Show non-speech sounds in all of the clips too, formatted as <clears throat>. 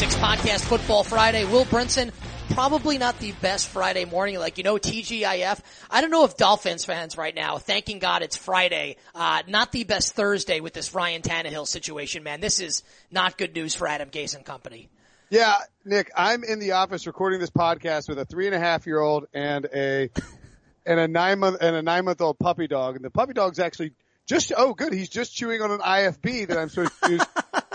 Pick Six Podcast Football Friday. Will Brinson, probably not the best Friday morning. Like, you know, TGIF. I don't know if Dolphins fans right now, thanking God it's Friday, uh, not the best Thursday with this Ryan Tannehill situation, man. This is not good news for Adam Gase and company. Yeah, Nick, I'm in the office recording this podcast with a three and a half year old and a, <laughs> and a nine month, and a nine month old puppy dog. And the puppy dog's actually just, oh good, he's just chewing on an IFB that I'm supposed to use. <laughs>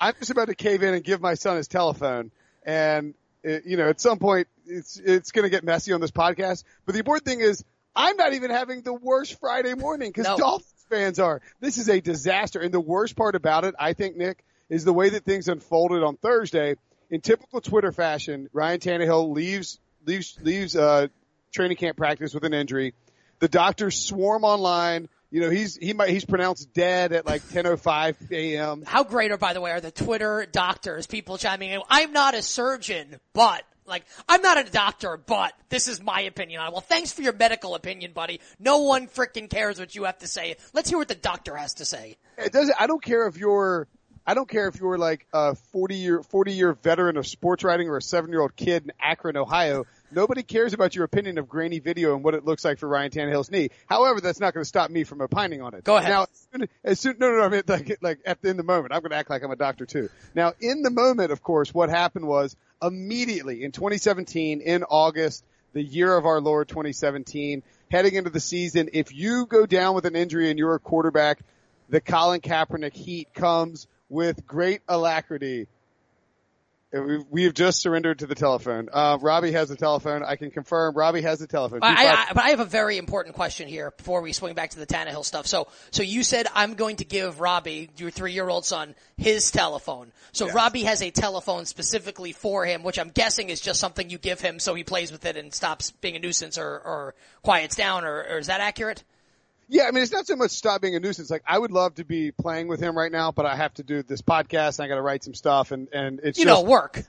I'm just about to cave in and give my son his telephone. And, it, you know, at some point it's, it's going to get messy on this podcast. But the important thing is I'm not even having the worst Friday morning because No. Dolphins fans are. This is a disaster. And the worst part about it, I think, Nick, is the way that things unfolded on Thursday. In typical Twitter fashion, Ryan Tannehill leaves, leaves, leaves, uh, training camp practice with an injury. The doctors swarm online. You know, he's, he might, he's pronounced dead at like 10.05 a.m. How great are, by the way, are the Twitter doctors, people chiming in, I'm not a surgeon, but, like, I'm not a doctor, but this is my opinion on it. Well, thanks for your medical opinion, buddy. No one frickin' cares what you have to say. Let's hear what the doctor has to say. It doesn't. I don't care if you're. I don't care if you're like a 40 year 40 year veteran of sports writing or a seven year old kid in Akron, Ohio. Nobody cares about your opinion of grainy video and what it looks like for Ryan Tannehill's knee. However, that's not going to stop me from opining on it. Go ahead. Now, as soon, as soon no, no, no, I mean, like, like at the, in the moment, I'm going to act like I'm a doctor too. Now, in the moment, of course, what happened was immediately in 2017, in August, the year of our Lord 2017, heading into the season, if you go down with an injury and you're a quarterback, the Colin Kaepernick heat comes with great alacrity. We have just surrendered to the telephone. Uh, Robbie has the telephone. I can confirm Robbie has the telephone. I, I, but I have a very important question here before we swing back to the Tannehill stuff. So, so you said I'm going to give Robbie, your three-year-old son, his telephone. So Robbie has a telephone specifically for him, which I'm guessing is just something you give him so he plays with it and stops being a nuisance or, or quiets down, or, or is that accurate? Yeah, I mean, it's not so much stop being a nuisance. Like, I would love to be playing with him right now, but I have to do this podcast and I got to write some stuff and, and it's You just, know, work.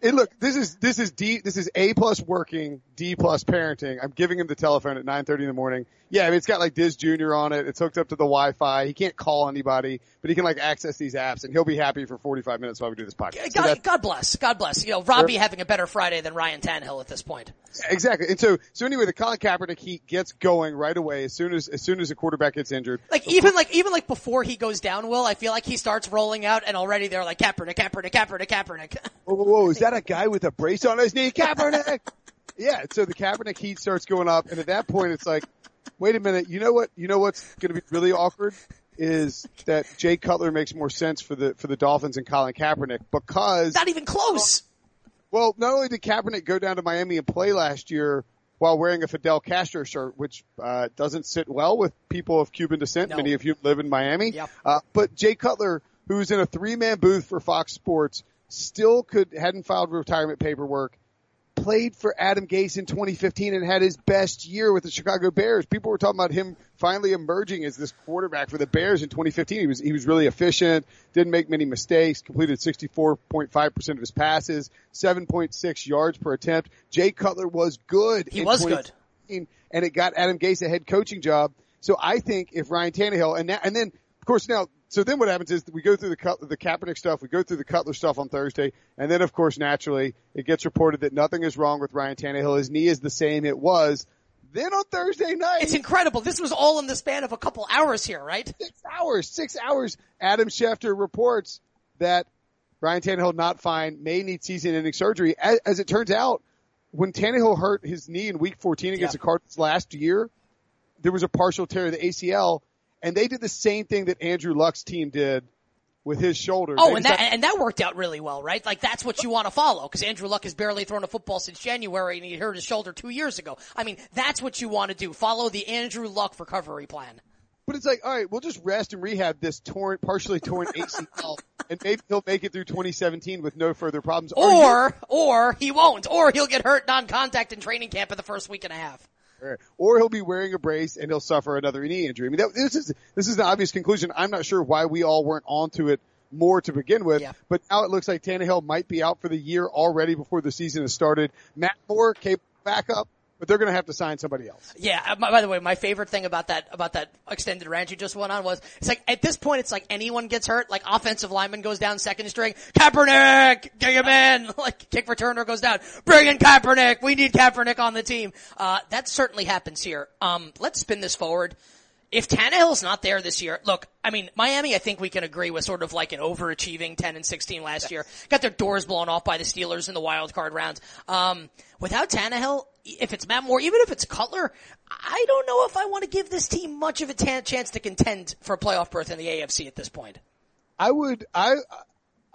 It, look, this is, this is D, this is A plus working, D plus parenting. I'm giving him the telephone at 9.30 in the morning. Yeah, I mean, it's got like Diz Jr. on it. It's hooked up to the Wi-Fi. He can't call anybody, but he can like access these apps and he'll be happy for 45 minutes while we do this podcast. God, that's- God bless. God bless. You know, Robbie having a better Friday than Ryan Tannehill at this point. Exactly. And so, so anyway, the Colin Kaepernick heat gets going right away as soon as, as soon as a quarterback gets injured. Like even like even like before he goes down, Will, I feel like he starts rolling out and already they're like Kaepernick, Kaepernick, Kaepernick, Kaepernick. Whoa, whoa, whoa, is that a guy with a brace on his knee? <laughs> Kaepernick! yeah, so the Kaepernick heat starts going up, and at that point it's like, wait a minute, you know what, you know what's gonna be really awkward? Is that Jay Cutler makes more sense for the, for the Dolphins and Colin Kaepernick because, Not even close. well, not only did Kaepernick go down to Miami and play last year while wearing a Fidel Castro shirt, which, uh, doesn't sit well with people of Cuban descent, No. many of you live in Miami, Yep. uh, but Jay Cutler, who's in a three-man booth for Fox Sports, still could hadn't filed retirement paperwork. Played for Adam Gase in 2015 and had his best year with the Chicago Bears. People were talking about him finally emerging as this quarterback for the Bears in 2015. He was he was really efficient, didn't make many mistakes, completed 64.5 percent of his passes, 7.6 yards per attempt. Jay Cutler was good. He was good. and it got Adam Gase a head coaching job. So I think if Ryan Tannehill and that, and then of course now, so then what happens is we go through the Cut- the Kaepernick stuff, we go through the Cutler stuff on Thursday, and then of course naturally it gets reported that nothing is wrong with Ryan Tannehill. His knee is the same it was. Then on Thursday night, It's incredible. This was all in the span of a couple hours here, right? six hours, six hours. Adam Schefter reports that Ryan Tannehill not fine, may need season-ending surgery. As, as it turns out, when Tannehill hurt his knee in Week 14 against Yeah. the Cardinals last year, there was a partial tear of the ACL, and they did the same thing that Andrew Luck's team did with his shoulder. Oh, and that and that worked out really well, right? Like that's what you want to follow because Andrew Luck has barely thrown a football since January and he hurt his shoulder two years ago. I mean, that's what you want to do. Follow the Andrew Luck recovery plan. But it's like, all right, we'll just rest and rehab this torn, partially torn <laughs> ACL and maybe he'll make it through 2017 with no further problems. Or, or he won't. Or he'll get hurt non-contact in training camp in the first week and a half. Or he'll be wearing a brace and he'll suffer another knee injury. I mean, that, this is, this is an obvious conclusion. I'm not sure why we all weren't onto it more to begin with, Yeah. but now it looks like Tannehill might be out for the year already before the season has started. Matt Moore, capable backup, but they're going to have to sign somebody else. Yeah. uh, By the way, my favorite thing about that about that extended rant you just went on was it's like at this point it's like anyone gets hurt, like offensive lineman goes down second string, Kaepernick, get him in, <laughs> like kick returner goes down, bring in Kaepernick, we need Kaepernick on the team. Uh, that certainly happens here. Um, let's spin this forward. If Tannehill's not there this year, look, I mean, Miami, I think we can agree was sort of like an overachieving 10 and 16 last year. Got their doors blown off by the Steelers in the wild card rounds. Um, without Tannehill, if it's Matt Moore, even if it's Cutler, I don't know if I want to give this team much of a chance to contend for a playoff berth in the AFC at this point. I would, I,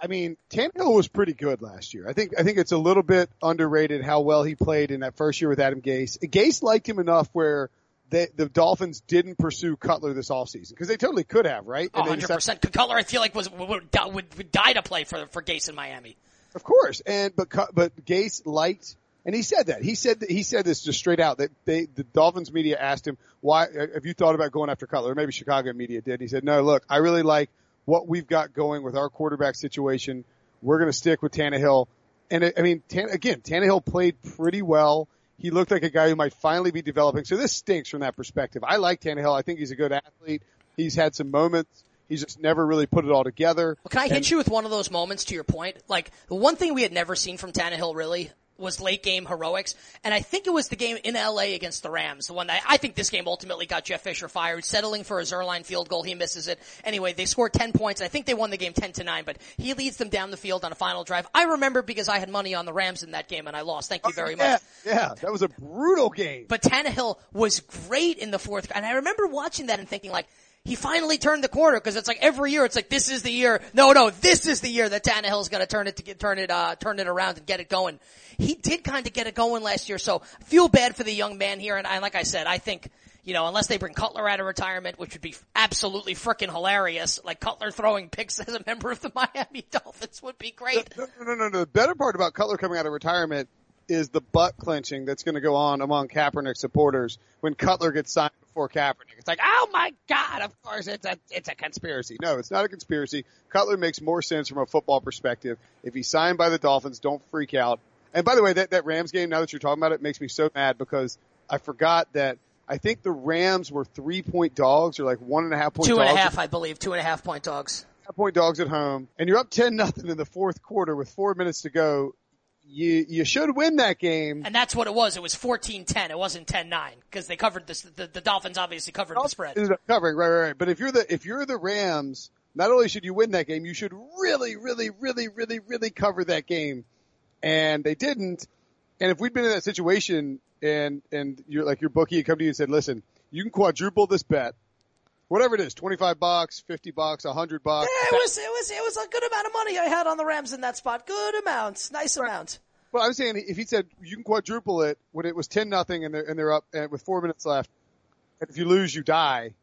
I mean, Tannehill was pretty good last year. I think, I think it's a little bit underrated how well he played in that first year with Adam Gase. Gase liked him enough where they, the Dolphins didn't pursue Cutler this offseason because they totally could have, right? And they hundred decided- percent. Cutler, I feel like was would, would, would, die to play for for Gase in Miami. Of course, and but but Gase liked, and he said that he said that, he said this just straight out that they the Dolphins media asked him why have you thought about going after Cutler? Maybe Chicago media did. He said, no, look, I really like what we've got going with our quarterback situation. We're going to stick with Tannehill, and I mean, Tan, again, Tannehill played pretty well. He looked like a guy who might finally be developing. So this stinks from that perspective. I like Tannehill. I think he's a good athlete. He's had some moments. He's just never really put it all together. Well, can I hit you with one of those moments to your point? Like, the one thing we had never seen from Tannehill really was late game heroics. And I think it was the game in LA against the Rams, the one that I think this game ultimately got Jeff Fisher fired, settling for a Zuerlein field goal. He misses it. Anyway, they scored 10 points. I think they won the game 10 to 9, but he leads them down the field on a final drive. I remember because I had money on the Rams in that game and I lost. Thank you very oh, much. Yeah, yeah, that was a brutal game. But Tannehill was great in the fourth, and I remember watching that and thinking like, he finally turned the corner because it's like every year it's like this is the year. No, no, this is the year that Tannehill's going to turn it to get turn it uh turn it around and get it going. He did kind of get it going last year, so I feel bad for the young man here. And I, like I said, I think you know unless they bring Cutler out of retirement, which would be absolutely freaking hilarious, like Cutler throwing picks <laughs> as a member of the Miami Dolphins would be great. No, no, no, no, no. The better part about Cutler coming out of retirement is the butt clenching that's going to go on among Kaepernick supporters when Cutler gets signed before Kaepernick. It's like, oh my God, of course it's a, it's a conspiracy. No, it's not a conspiracy. Cutler makes more sense from a football perspective. If he's signed by the Dolphins, don't freak out. And by the way, that, that Rams game, now that you're talking about it, makes me so mad because I forgot that I think the Rams were three point dogs or like one and a half point Two dogs. and a half, I believe, two and a half point dogs. half point dogs at home, and you're up ten nothing in the fourth quarter with four minutes to go. You you should win that game. And that's what it was. It was 14-10. It wasn't 10-9 because they covered this. The, the Dolphins obviously covered the spread. Ended up covering right, right, right. But if you're the if you're the Rams, not only should you win that game, you should really, really, really, really, really cover that game. And they didn't. And if we'd been in that situation, and and you're like your bookie had come to you and said, "Listen, you can quadruple this bet." Whatever it is, 25 bucks, 50 bucks, 100 bucks. Yeah, it was it was it was a good amount of money I had on the Rams in that spot. Good amounts, nice amount. Well, I'm saying if he said you can quadruple it when it was ten nothing and they're and they're up and with four minutes left, and if you lose you die,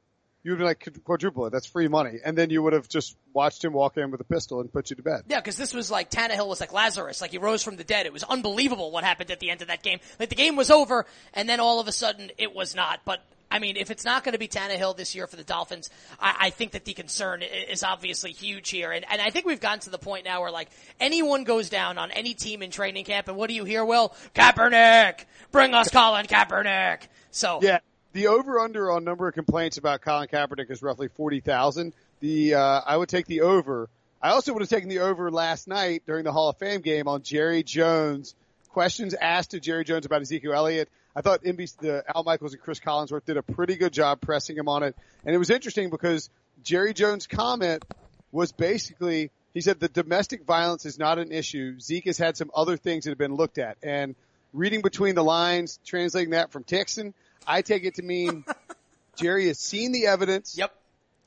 you would be like quadruple it. That's free money, and then you would have just watched him walk in with a pistol and put you to bed. Yeah, because this was like Tannehill was like Lazarus, like he rose from the dead. It was unbelievable what happened at the end of that game. Like the game was over, and then all of a sudden it was not. But I mean, if it's not going to be Tannehill this year for the Dolphins, I, I think that the concern is obviously huge here. And, and I think we've gotten to the point now where like anyone goes down on any team in training camp, and what do you hear? Will Kaepernick, bring us Colin Kaepernick. So Yeah, the over under on number of complaints about Colin Kaepernick is roughly forty thousand. The uh, I would take the over. I also would have taken the over last night during the Hall of Fame game on Jerry Jones. Questions asked to Jerry Jones about Ezekiel Elliott. I thought NBC, the Al Michaels and Chris Collinsworth did a pretty good job pressing him on it. And it was interesting because Jerry Jones' comment was basically, he said the domestic violence is not an issue. Zeke has had some other things that have been looked at. And reading between the lines, translating that from Texan, I take it to mean <laughs> Jerry has seen the evidence. Yep.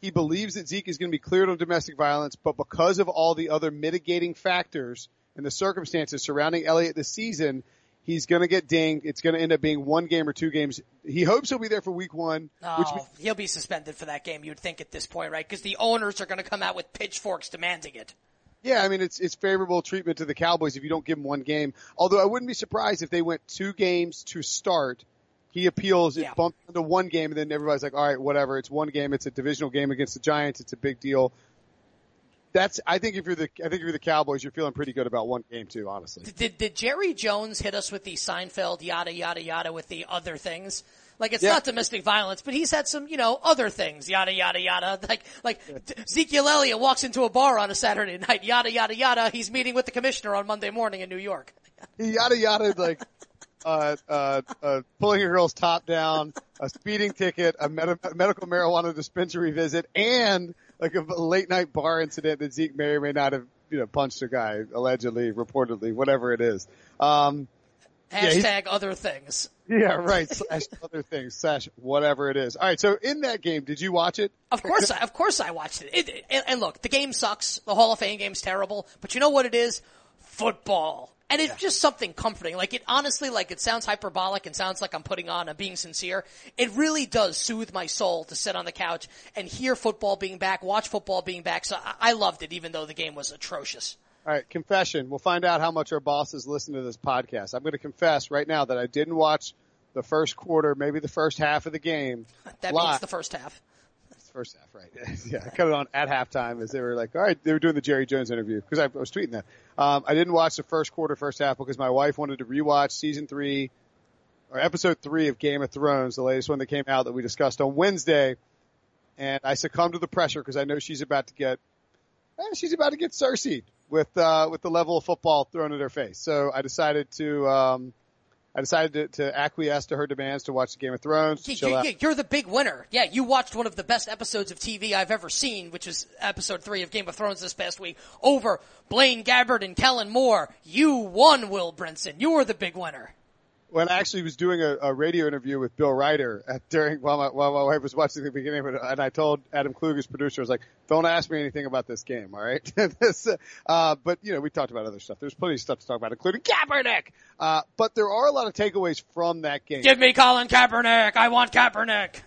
He believes that Zeke is going to be cleared on domestic violence, but because of all the other mitigating factors and the circumstances surrounding Elliott this season, he's going to get dinged. It's going to end up being one game or two games. He hopes he'll be there for week one, which Oh, means he'll be suspended for that game, you'd think at this point, right? Because the owners are going to come out with pitchforks demanding it. Yeah, I mean it's it's favorable treatment to the Cowboys if you don't give them one game. Although I wouldn't be surprised if they went two games to start. He appeals, it Yeah. bumped into one game, and then everybody's like, "All right, whatever. It's one game. It's a divisional game against the Giants. It's a big deal." That's. I think if you're the, I think if you're the Cowboys, you're feeling pretty good about one game too. Honestly, Did, did Jerry Jones hit us with the Seinfeld yada yada yada with the other things? Like it's Yeah. not domestic violence, but he's had some, you know, other things, yada yada yada. <laughs> Like like Ezekiel Elliott walks into a bar on a Saturday night, yada yada yada. He's meeting with the commissioner on Monday morning in New York. he yada yada like. <laughs> Uh, uh, uh, pulling a girl's top down, a speeding ticket, a med- medical marijuana dispensary visit, and like a late night bar incident that Zeke may or may not have, you know, punched a guy, allegedly, reportedly, whatever it is. Um, Yeah, Hashtag other things. yeah, right. Slash <laughs> other things, slash whatever it is. All right. So in that game, did you watch it? Of course, I, of course, I watched it. it, and, and look, the game sucks. The Hall of Fame game's terrible. But you know what it is? Football. And it's just something comforting. Like it honestly, like it sounds hyperbolic and sounds like I'm putting on, I'm being sincere. It really does soothe my soul to sit on the couch and hear football being back, watch football being back. So I, I loved it, even though the game was atrocious. All right. Confession. We'll find out how much our bosses listen to this podcast. I'm going to confess right now that I didn't watch the first quarter, maybe the first half of the game. That live. means the first half. First half, right? <laughs> yeah, it on at halftime as they were like, all right, they were doing the Jerry Jones interview because I was tweeting that. Um, I didn't watch the first quarter, first half because my wife wanted to rewatch season three or episode three of Game of Thrones, the latest one that came out that we discussed on Wednesday. And I succumbed to the pressure because I know she's about to get, eh, she's about to get Cersei with, uh, with the level of football thrown at her face. So I decided to, um, I decided to, to acquiesce to her demands to watch Game of Thrones. you, out. You're the big winner. Yeah, you watched one of the best episodes of TV I've ever seen, which is episode three of Game of Thrones this past week, over Blaine Gabbert and Kellen Moore. You won, Will Brinson. You were the big winner. When I actually was doing a, a radio interview with Bill Ryder at, during while my while my wife was watching the beginning of it, and I told Adam Kluger's producer, I was like, "Don't ask me anything about this game, all right?" <laughs> this, uh, but you know, we talked about other stuff. There's plenty of stuff to talk about, including Kaepernick. Uh, but there are a lot of takeaways from that game. Give me Colin Kaepernick. I want Kaepernick.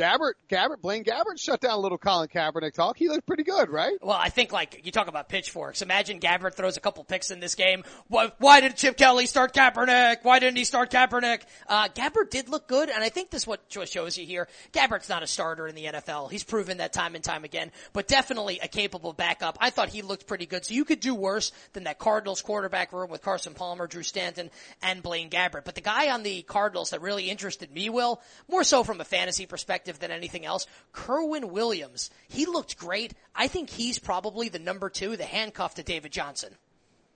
Gabbert, Gabbert, Blaine Gabbert shut down a little Colin Kaepernick talk. He looked pretty good, right? Well, I think like you talk about pitchforks. Imagine Gabbert throws a couple picks in this game. Why, why did Chip Kelly start Kaepernick? Why didn't he start Kaepernick? Uh, Gabbert did look good, and I think this what what shows you here. Gabbert's not a starter in the NFL. He's proven that time and time again, but definitely a capable backup. I thought he looked pretty good. So you could do worse than that Cardinals quarterback room with Carson Palmer, Drew Stanton, and Blaine Gabbert. But the guy on the Cardinals that really interested me, Will, more so from a fantasy perspective than anything else, Kerwynn Williams. He looked great. I think he's probably the number two, the handcuff to David Johnson.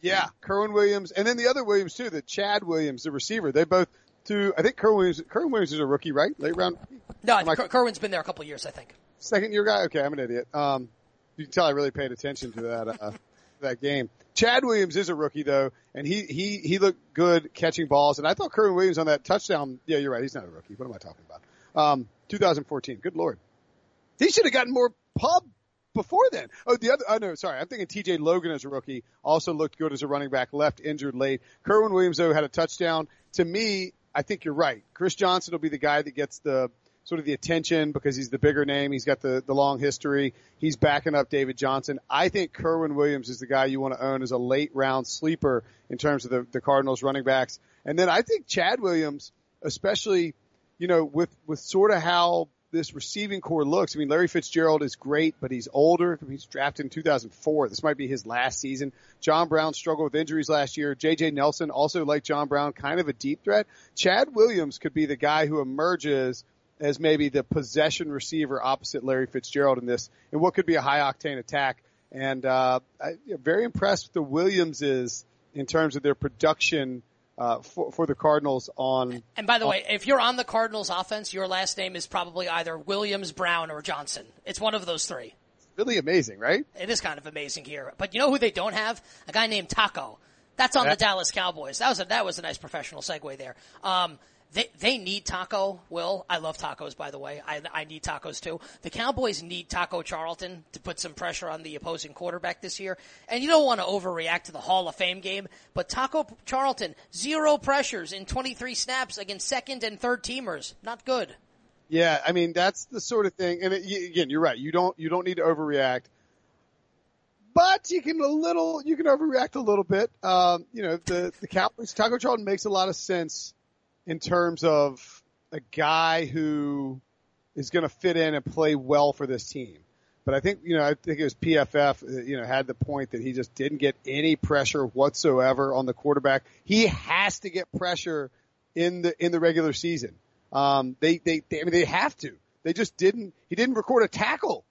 Yeah, Kerwynn Williams, and then the other Williams too, the Chad Williams, the receiver. They both two. I think Kerwynn Williams. Kerwynn Williams is a rookie, right? Late round, No, I think Kerwynn's been there a couple years, I think. second year guy. Okay, I'm an idiot. Um, you can tell I really paid attention to that uh, <laughs> that game. Chad Williams is a rookie though, and he he he looked good catching balls. And I thought Kerwynn Williams on that touchdown. Yeah, you're right. He's not a rookie. What am I talking about? Um, 2014. Good lord, he should have gotten more pub before then. Oh, the other. Oh no, sorry. I'm thinking T.J. Logan as a rookie also looked good as a running back. Left injured late. Kerwynn Williams though had a touchdown. To me, I think you're right. Chris Johnson will be the guy that gets the sort of the attention because he's the bigger name. He's got the, the long history. He's backing up David Johnson. I think Kerwynn Williams is the guy you want to own as a late round sleeper in terms of the, the Cardinals running backs. And then I think Chad Williams, especially, you know, with, with sort of how this receiving corps looks. I mean, Larry Fitzgerald is great, but he's older. He's drafted in 2004. This might be his last season. John Brown struggled with injuries last year. JJ Nelson, also like John Brown, kind of a deep threat. Chad Williams could be the guy who emerges as maybe the possession receiver opposite Larry Fitzgerald in this, in what could be a high octane attack. And, uh, I, very impressed with the Williamses in terms of their production, uh, for, for the Cardinals on, And by the way, if you're on the Cardinals offense, your last name is probably either Williams, Brown, or Johnson. It's one of those three. really amazing, right? It is kind of amazing here. But you know who they don't have? A guy named Taco. That's on Yeah. the Dallas Cowboys. That was a, that was a nice professional segue there. Um, they, they need Taco, Will. I love tacos, by the way. I, I need tacos too. The Cowboys need Taco Charlton to put some pressure on the opposing quarterback this year. And you don't want to overreact to the Hall of Fame game, but Taco Charlton, zero pressures in 23 snaps against second and third teamers. Not good. Yeah, I mean that's the sort of thing. And it, again, you're right. You don't you don't need to overreact. but you can a little, you can overreact a little bit. Um, you know, the, the Cowboys, Taco Charlton makes a lot of sense in terms of a guy who is going to fit in and play well for this team. But I think, you know, I think it was PFF, uh, you know, had the point that he just didn't get any pressure whatsoever on the quarterback. He has to get pressure in the, in the regular season. Um, they, they, they, I mean, they have to. They just didn't, he didn't record a tackle.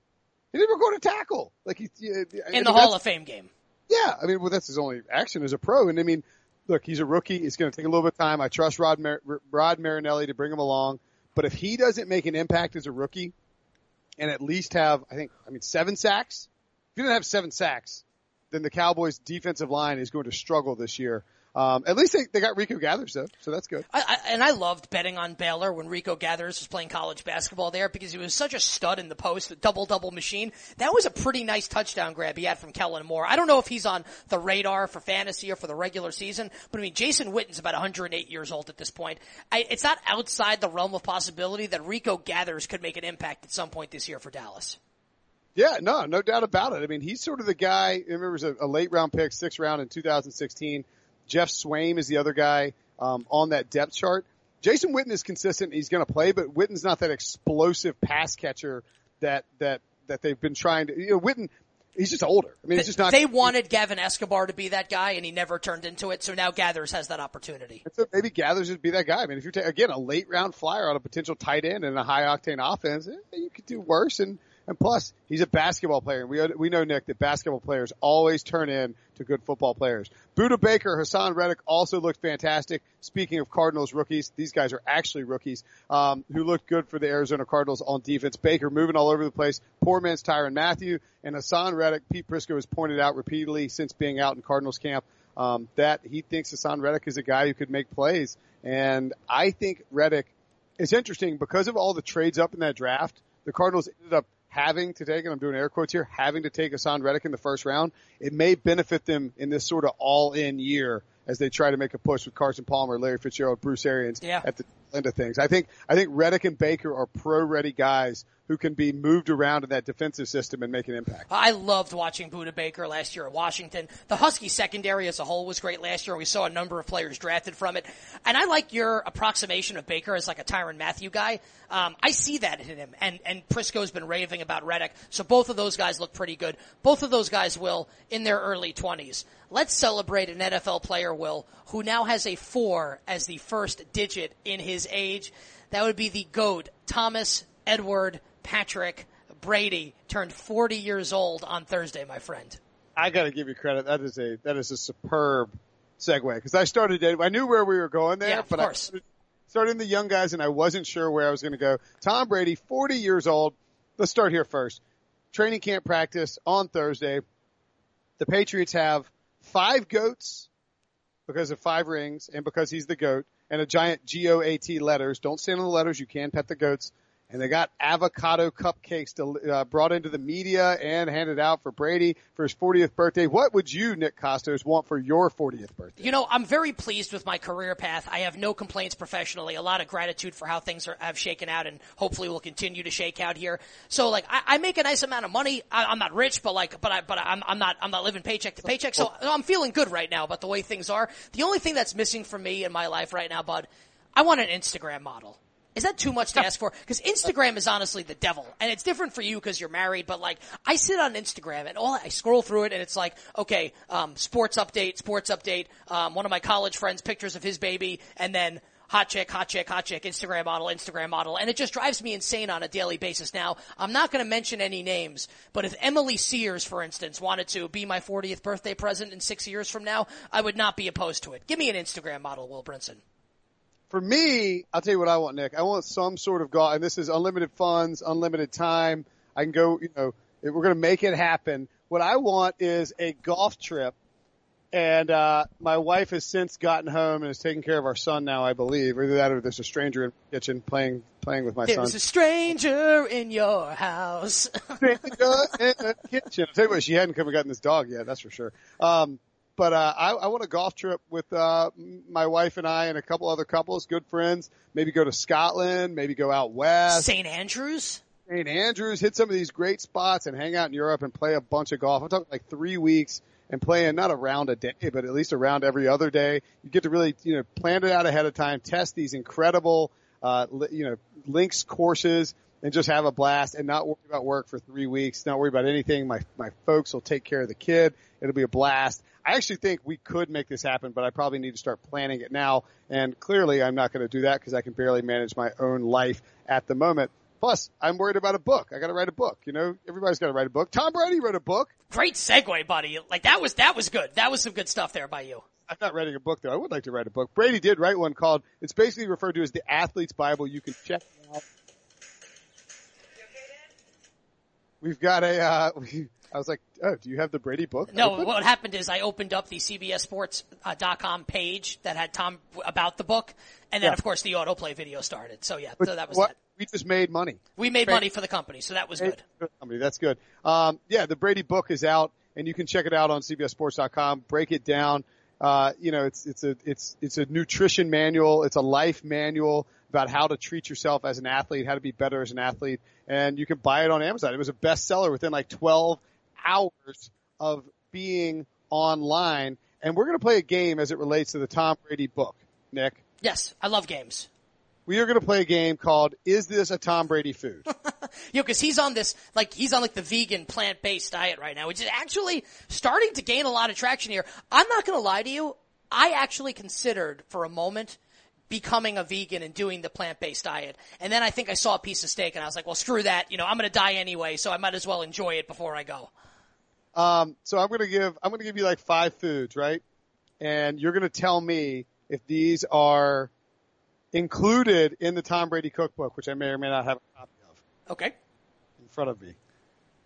He didn't record a tackle. Like he, in the Hall of Fame game. Yeah. I mean, well, that's his only action as a pro. And I mean, look, he's a rookie. It's going to take a little bit of time. I trust Rod, Mar- Rod Marinelli to bring him along. But if he doesn't make an impact as a rookie and at least have, I think, I mean, seven sacks, if he doesn't have seven sacks, then the Cowboys defensive line is going to struggle this year. Um, at least they, they got Rico Gathers though, so that's good. I, I, and I loved betting on Baylor when Rico Gathers was playing college basketball there because he was such a stud in the post, a double double machine. That was a pretty nice touchdown grab he had from Kellen Moore. I don't know if he's on the radar for fantasy or for the regular season, but I mean Jason Witten's about 108 years old at this point. I, it's not outside the realm of possibility that Rico Gathers could make an impact at some point this year for Dallas. Yeah, no, no doubt about it. I mean, he's sort of the guy. Remember, was a, a late round pick, sixth round in 2016 Geoff Swaim is the other guy um, on that depth chart. Jason Witten is consistent. He's going to play, but Witten's not that explosive pass catcher that that that they've been trying to. You know, Witten. He's just older. I mean, he's just not. They wanted Gavin Escobar to be that guy, and he never turned into it. So now Gathers has that opportunity. So maybe Gathers would be that guy. I mean, if you're ta- again a late round flyer on a potential tight end and a high octane offense, eh, you could do worse. And and plus, he's a basketball player. We we know Nick that basketball players always turn in to good football players. Budda Baker, Haason Reddick also looked fantastic. Speaking of Cardinals rookies, these guys are actually rookies um, who looked good for the Arizona Cardinals on defense. Baker moving all over the place. Poor man's Tyrann Mathieu and Haason Reddick. Pete Prisco has pointed out repeatedly since being out in Cardinals camp um, that he thinks Haason Reddick is a guy who could make plays. And I think Reddick is interesting because of all the trades up in that draft. The Cardinals ended up having to take, and I'm doing air quotes here, having to take Haason Reddick in the first round, it may benefit them in this sort of all-in year as they try to make a push with Carson Palmer, Larry Fitzgerald, Bruce Arians yeah. at the of things. I think I think Reddick and Baker are pro-ready guys who can be moved around in that defensive system and make an impact. I loved watching Budda Baker last year at Washington. The Husky secondary as a whole was great last year. We saw a number of players drafted from it. And I like your approximation of Baker as like a Tyrann Mathieu guy. Um, I see that in him. And, and Prisco's been raving about Reddick. So both of those guys look pretty good. Both of those guys will in their early 20s. Let's celebrate an NFL player, Will, who now has a four as the first digit in his age. That would be the GOAT, Thomas Edward Patrick Brady turned 40 years old on Thursday, my friend. I got to give you credit. That is a that is a superb segue because I started I knew where we were going there, yeah, but course. I started the young guys and I wasn't sure where I was going to go. Tom Brady, 40 years old. Let's start here first. Training camp practice on Thursday. The Patriots have five goats because of five rings and because he's the goat and a giant G-O-A-T letters. Don't stand on the letters. You can pet the goats and they got avocado cupcakes to, uh, brought into the media and handed out for Brady for his 40th birthday. What would you, Nick Kostos, want for your 40th birthday? You know, I'm very pleased with my career path. I have no complaints professionally. A lot of gratitude for how things are, have shaken out and hopefully will continue to shake out here. So like, I, I make a nice amount of money. I, am not rich, but like, but I, but I'm, I'm not, I'm not living paycheck to paycheck. So I'm feeling good right now about the way things are. The only thing that's missing for me in my life right now, bud, I want an Instagram model. Is that too much to ask for? Because Instagram is honestly the devil, and it's different for you because you're married. But like, I sit on Instagram and all I scroll through it, and it's like, okay, um, sports update, sports update. Um, one of my college friends pictures of his baby, and then hot chick, hot chick, hot chick, Instagram model, Instagram model, and it just drives me insane on a daily basis. Now, I'm not going to mention any names, but if Emily Sears, for instance, wanted to be my 40th birthday present in six years from now, I would not be opposed to it. Give me an Instagram model, Will Brinson for me, I'll tell you what I want, Nick. I want some sort of golf, and this is unlimited funds, unlimited time. I can go, you know, we're going to make it happen. What I want is a golf trip. And, uh, my wife has since gotten home and is taking care of our son now, I believe. Either that or there's a stranger in the kitchen playing, playing with my there's son. There's a stranger in your house. stranger in the kitchen. I'll tell you what, she hadn't come and gotten this dog yet, that's for sure. Um, but uh, I, I want a golf trip with uh, my wife and I and a couple other couples, good friends. Maybe go to Scotland. Maybe go out west. St. Andrews. St. Andrews, hit some of these great spots and hang out in Europe and play a bunch of golf. I'm talking like three weeks and playing not a round a day, but at least a round every other day. You get to really, you know, plan it out ahead of time, test these incredible, uh, you know, links courses and just have a blast and not worry about work for three weeks, not worry about anything. My, my folks will take care of the kid. It'll be a blast. I actually think we could make this happen, but I probably need to start planning it now. And clearly I'm not going to do that because I can barely manage my own life at the moment. Plus, I'm worried about a book. I got to write a book. You know, everybody's got to write a book. Tom Brady wrote a book. Great segue, buddy. Like that was that was good. That was some good stuff there by you. I'm not writing a book though. I would like to write a book. Brady did write one called. It's basically referred to as the Athlete's Bible. You can check it out. We've got a. Uh, <laughs> I was like, oh, do you have the Brady book? No, open? what happened is I opened up the CBSSports.com uh, page that had Tom about the book, and then yeah. of course the autoplay video started. So yeah, so that was what, that. We just made money. We made money for the company, so that was good. Company, that's good. Um, yeah, the Brady book is out, and you can check it out on CBSSports.com. Break it down. Uh, you know, it's it's a it's it's a nutrition manual. It's a life manual about how to treat yourself as an athlete, how to be better as an athlete, and you can buy it on Amazon. It was a bestseller within like 12 hours of being online. And we're going to play a game as it relates to the Tom Brady book, Nick. Yes, I love games. We are going to play a game called "Is this a Tom Brady food?" <laughs> Yo, because he's on this, like, he's on like the vegan plant-based diet right now, which is actually starting to gain a lot of traction here. I'm not going to lie to you. I actually considered for a moment becoming a vegan and doing the plant-based diet. And then I think I saw a piece of steak and I was like, well, screw that. You know, I'm going to die anyway, so I might as well enjoy it before I go. Um, so I'm going to give, I'm going to give you like five foods, right? And you're going to tell me if these are included in the Tom Brady cookbook, which I may or may not have a copy of. Okay. In front of me.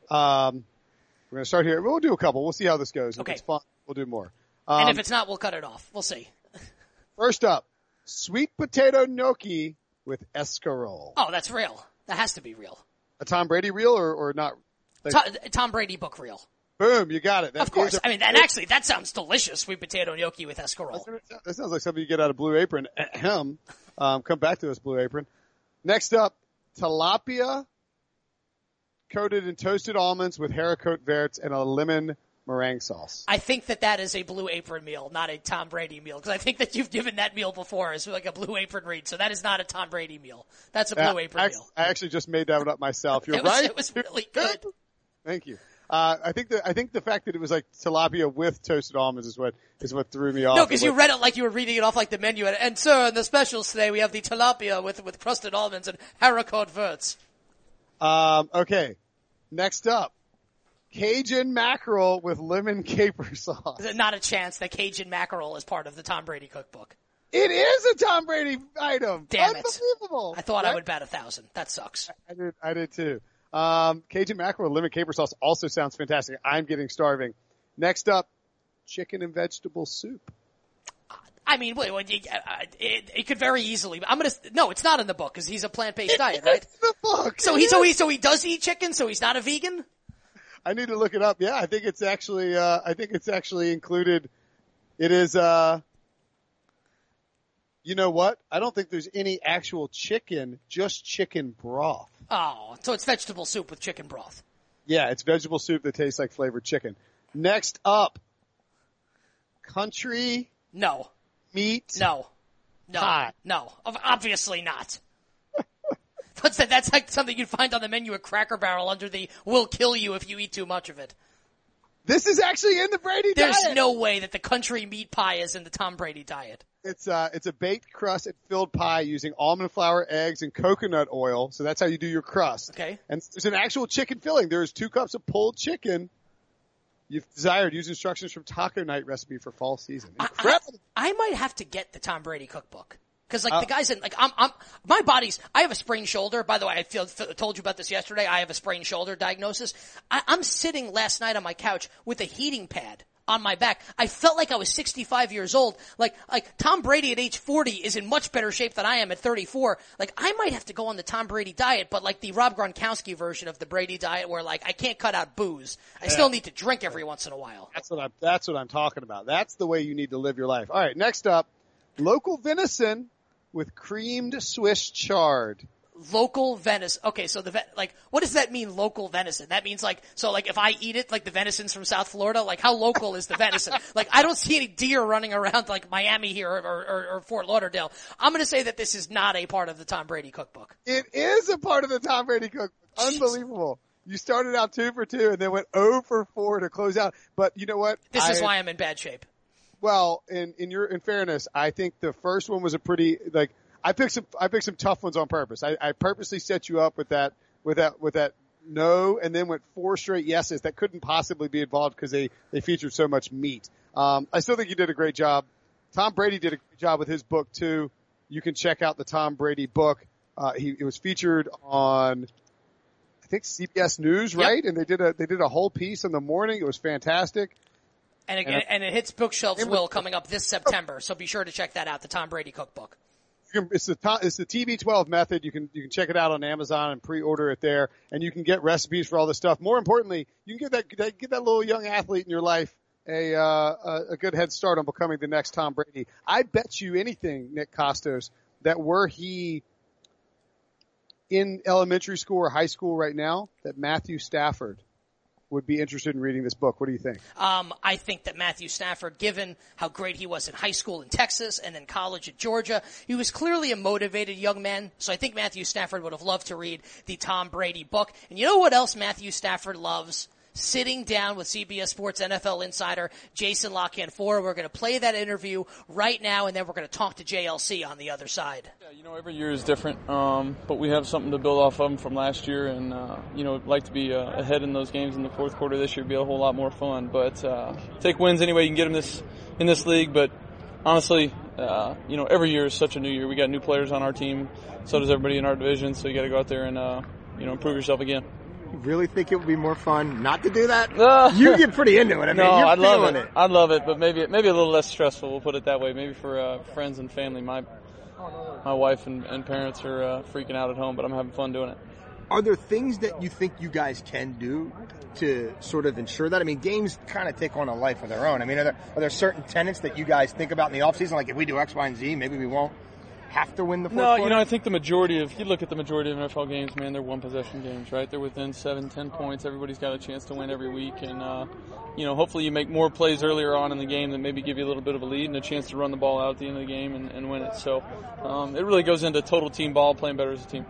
Um, we're going to start here. We'll do a couple. We'll see how this goes. Okay. If it's fun, we'll do more. Um, and if it's not, we'll cut it off. We'll see. <laughs> first up, sweet potato gnocchi with escarole. Oh, that's real. That has to be real. A Tom Brady real or, or not? Tom, Tom Brady book real. Boom, you got it. That of course. A, I mean, and actually, that sounds delicious. Sweet potato gnocchi with escarole. That sounds like something you get out of Blue Apron. <clears throat> Ahem. Um, come back to us, Blue Apron. Next up, tilapia coated in toasted almonds with haricot verts and a lemon meringue sauce. I think that that is a Blue Apron meal, not a Tom Brady meal, because I think that you've given that meal before as like a Blue Apron read. So that is not a Tom Brady meal. That's a Blue Apron I, meal. I actually just made that one up myself. <laughs> You're it was, right. It was really <laughs> good. Thank you. Uh, I think the I think the fact that it was like tilapia with toasted almonds is what is what threw me off. No, because you read it like you were reading it off like the menu. And, and sir, in the specials today we have the tilapia with with crusted almonds and haricot verts. Um, okay, next up, Cajun mackerel with lemon caper <laughs> sauce. Not a chance that Cajun mackerel is part of the Tom Brady cookbook. It is a Tom Brady item. Damn Unbelievable. it! I thought right? I would bet a thousand. That sucks. I did. I did too. Um, Cajun mackerel lemon caper sauce also sounds fantastic. I'm getting starving. Next up, chicken and vegetable soup. I mean, wait, wait, it, it, could very easily. I'm gonna no, it's not in the book because he's a plant-based diet, right? the book. So he, so he, so he does eat chicken, so he's not a vegan. I need to look it up. Yeah, I think it's actually, uh, I think it's actually included. It is, uh, you know what? I don't think there's any actual chicken, just chicken broth. Oh, so it's vegetable soup with chicken broth. Yeah, it's vegetable soup that tastes like flavored chicken. Next up, country. No. Meat. No. No. Pie. No. Obviously not. <laughs> What's that? That's like something you'd find on the menu at Cracker Barrel under the "We'll kill you if you eat too much of it." This is actually in the Brady diet. There's diet. no way that the country meat pie is in the Tom Brady diet. It's uh, it's a baked crust and filled pie using almond flour, eggs, and coconut oil. So that's how you do your crust. Okay. And there's an actual chicken filling. There's two cups of pulled chicken. You've desired. Use instructions from Taco Night recipe for fall season. Incredible. I, I, I might have to get the Tom Brady cookbook. Cause like uh, the guys in, like I'm, I'm, my body's, I have a sprained shoulder. By the way, I feel, told you about this yesterday. I have a sprained shoulder diagnosis. I, I'm sitting last night on my couch with a heating pad on my back. I felt like I was 65 years old. Like, like Tom Brady at age 40 is in much better shape than I am at 34. Like, I might have to go on the Tom Brady diet, but like the Rob Gronkowski version of the Brady diet where like I can't cut out booze. I yeah. still need to drink every once in a while. That's what I'm, that's what I'm talking about. That's the way you need to live your life. All right. Next up, local venison with creamed Swiss chard. local venison. Okay, so the ve- like, what does that mean? Local venison? That means like, so like, if I eat it, like the venison's from South Florida, like how local is the venison? <laughs> like, I don't see any deer running around like Miami here or, or, or Fort Lauderdale. I'm going to say that this is not a part of the Tom Brady cookbook. It is a part of the Tom Brady cookbook. Unbelievable. You started out two for two and then went 0 for four to close out. But you know what? This is I- why I'm in bad shape. Well, in in your in fairness, I think the first one was a pretty like I picked some I picked some tough ones on purpose. I, I purposely set you up with that with that with that no, and then went four straight yeses that couldn't possibly be involved because they they featured so much meat. Um, I still think you did a great job. Tom Brady did a great job with his book too. You can check out the Tom Brady book. Uh, he it was featured on I think CBS News, Yep. right? And they did a they did a whole piece in the morning. It was fantastic. And it, And- it hits bookshelves will coming up this September. So be sure to check that out. The Tom Brady cookbook. You can- it's the it's the TB12 method. You can you can check it out on Amazon and pre-order it there, and you can get recipes for all this stuff. More importantly, you can get that, get that little young athlete in your life a uh, a good head start on becoming the next Tom Brady. I bet you anything, Nick Kostos, that were he in elementary school or high school right now, that Matthew Stafford would be interested in reading this book. What do you think? Um, I think that Matthew Stafford, given how great he was in high school in Texas and then college at Georgia, he was clearly a motivated young man. So I think Matthew Stafford would have loved to read the Tom Brady book. And you know what else Matthew Stafford loves? Sitting down with CBS Sports NFL insider Jason La Canfora. We're going to play that interview right now, and then we're going to talk to JLC on the other side. Yeah, you know, every year is different, um, but we have something to build off of from last year, and uh, you know, like to be uh, ahead in those games in the fourth quarter this year. would Be a whole lot more fun. But uh, take wins anyway you can get them this in this league. But honestly, uh, you know, every year is such a new year. We got new players on our team, so does everybody in our division. So you got to go out there and uh, you know improve yourself again. You really think it would be more fun not to do that? Uh, <laughs> you get pretty into it. I mean, no, you're I love it. it. I love it, but maybe maybe a little less stressful. We'll put it that way. Maybe for uh, friends and family. My my wife and, and parents are uh, freaking out at home, but I'm having fun doing it. Are there things that you think you guys can do to sort of ensure that? I mean, games kind of take on a life of their own. I mean, are there, are there certain tenets that you guys think about in the offseason? Like, if we do X, Y, and Z, maybe we won't have to win the fourth No, quarter? you know, I think the majority of you look at the majority of NFL games, man, they're one possession games, right? They're within seven, ten points. Everybody's got a chance to win every week, and uh, you know, hopefully you make more plays earlier on in the game that maybe give you a little bit of a lead and a chance to run the ball out at the end of the game and, and win it. So um, it really goes into total team ball, playing better as a team.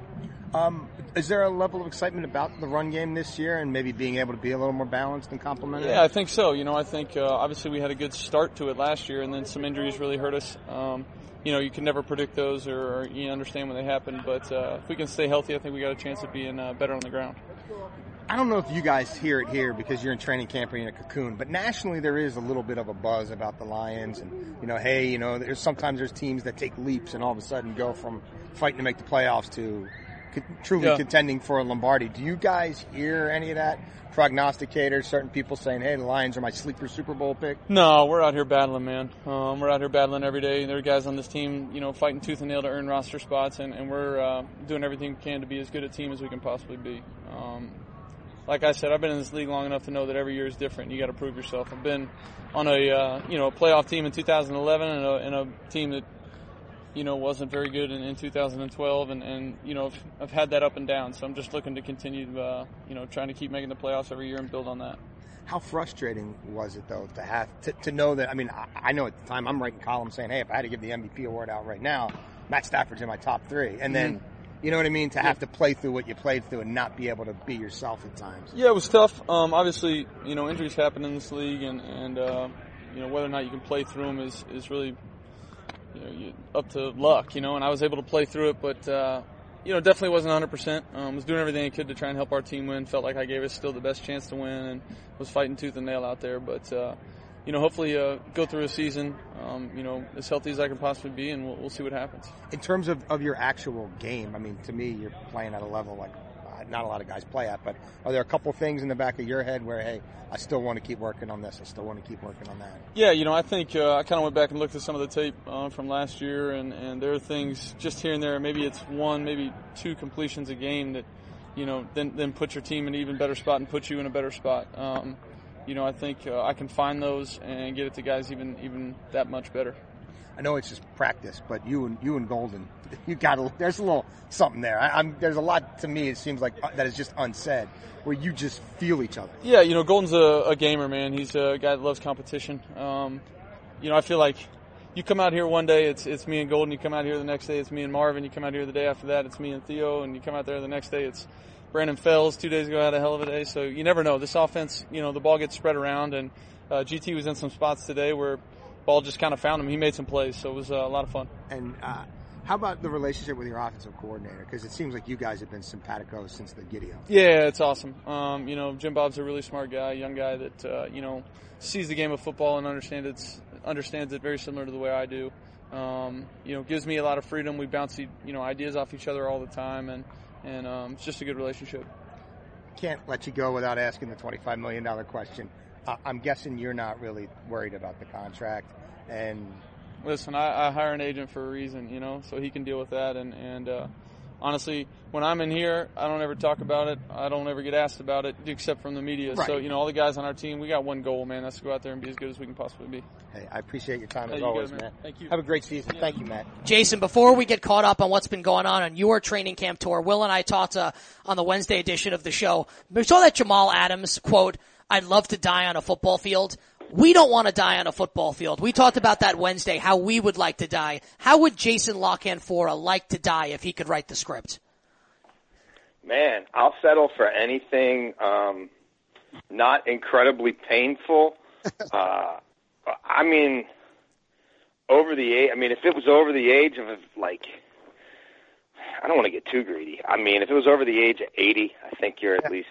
Um, is there a level of excitement about the run game this year and maybe being able to be a little more balanced and complementary? Yeah, I think so. You know, I think uh, obviously we had a good start to it last year, and then some injuries really hurt us. Um, you know, you can never predict those or, or you understand when they happen, but uh, if we can stay healthy, I think we got a chance of being uh, better on the ground. I don't know if you guys hear it here because you're in training camp or in a cocoon, but nationally there is a little bit of a buzz about the Lions and, you know, hey, you know, there's sometimes there's teams that take leaps and all of a sudden go from fighting to make the playoffs to truly Yeah. contending for a Lombardi. Do you guys hear any of that? Prognosticators, certain people saying, hey, the Lions are my sleeper Super Bowl pick. No, we're out here battling, man. Um, we're out here battling every day. There are guys on this team, you know, fighting tooth and nail to earn roster spots, and, and we're uh, doing everything we can to be as good a team as we can possibly be. Um, like I said, I've been in this league long enough to know that every year is different. You got to prove yourself. I've been on a uh, you know a playoff team in 2011 and a, and a team that you know wasn't very good in, in 2012, and, and you know I've, I've had that up and down. So I'm just looking to continue, uh, you know, trying to keep making the playoffs every year and build on that. How frustrating was it though to have to, to know that? I mean, I, I know at the time I'm writing columns saying, "Hey, if I had to give the MVP award out right now, Matt Stafford's in my top three. and then you know what I mean to have to play through what you played through and not be able to be yourself at times. Yeah, it was tough. Um, obviously, you know, injuries happen in this league, and and uh, you know whether or not you can play through them is is really you know up to luck. You know, and I was able to play through it, but uh, you know definitely wasn't 100. percent um, Was doing everything I could to try and help our team win. Felt like I gave us still the best chance to win, and was fighting tooth and nail out there. But uh, you know, hopefully uh, go through a season, um, you know, as healthy as I can possibly be, and we'll, we'll see what happens. In terms of, of your actual game, I mean, to me, you're playing at a level like not a lot of guys play at. But are there a couple things in the back of your head where, hey, I still want to keep working on this. I still want to keep working on that. Yeah, you know, I think uh, I kind of went back and looked at some of the tape uh, from last year, and, and there are things just here and there. Maybe it's one, maybe two completions a game that, you know, then then put your team in an even better spot and put you in a better spot. Um, you know, I think uh, I can find those and get it to guys even even that much better. I know it's just practice, but you and you and Golden, <laughs> you got a, there's a little something there. I, am there's a lot to me. It seems like uh, that is just unsaid, where you just feel each other. Yeah, you know, Golden's a, a gamer, man. He's a guy that loves competition. Um, you know, I feel like you come out here one day, it's it's me and Golden. You come out here the next day, it's me and Marvin. You come out here the day after that, it's me and Theo. And you come out there the next day, it's Brandon Fells. Two days ago I had a hell of a day. So you never know. This offense, you know, the ball gets spread around, and uh, GT was in some spots today where ball just kind of found him. He made some plays, so it was uh, a lot of fun. And uh, how about the relationship with your offensive coordinator? Because it seems like you guys have been simpatico since the Giddy Yeah, it's awesome. Um, you know, Jim Bob's a really smart guy, young guy that uh, you know sees the game of football and understands it understands it very similar to the way I do. Um, you know, gives me a lot of freedom. We bounce you know ideas off each other all the time, and and um, it's just a good relationship. Can't let you go without asking the twenty-five million dollar question. I'm guessing you're not really worried about the contract. And listen, I, I hire an agent for a reason, you know, so he can deal with that. And and uh, honestly, when I'm in here, I don't ever talk about it. I don't ever get asked about it, except from the media. Right. So you know, all the guys on our team, we got one goal, man. That's to go out there and be as good as we can possibly be. Hey, I appreciate your time hey, as you always, man. man. Thank you. Have a great season. Yeah. Thank you, Matt. Jason, before we get caught up on what's been going on on your training camp tour, Will and I talked uh, on the Wednesday edition of the show. We saw that Jamal Adams quote I'd love to die on a football field. We don't want to die on a football field. We talked about that Wednesday, how we would like to die. How would Jason La Canfora like to die if he could write the script? Man, I'll settle for anything um, not incredibly painful. <laughs> uh, I mean, over the age. I mean, if it was over the age of like, I don't want to get too greedy. I mean, if it was over the age of eighty, I think you're at least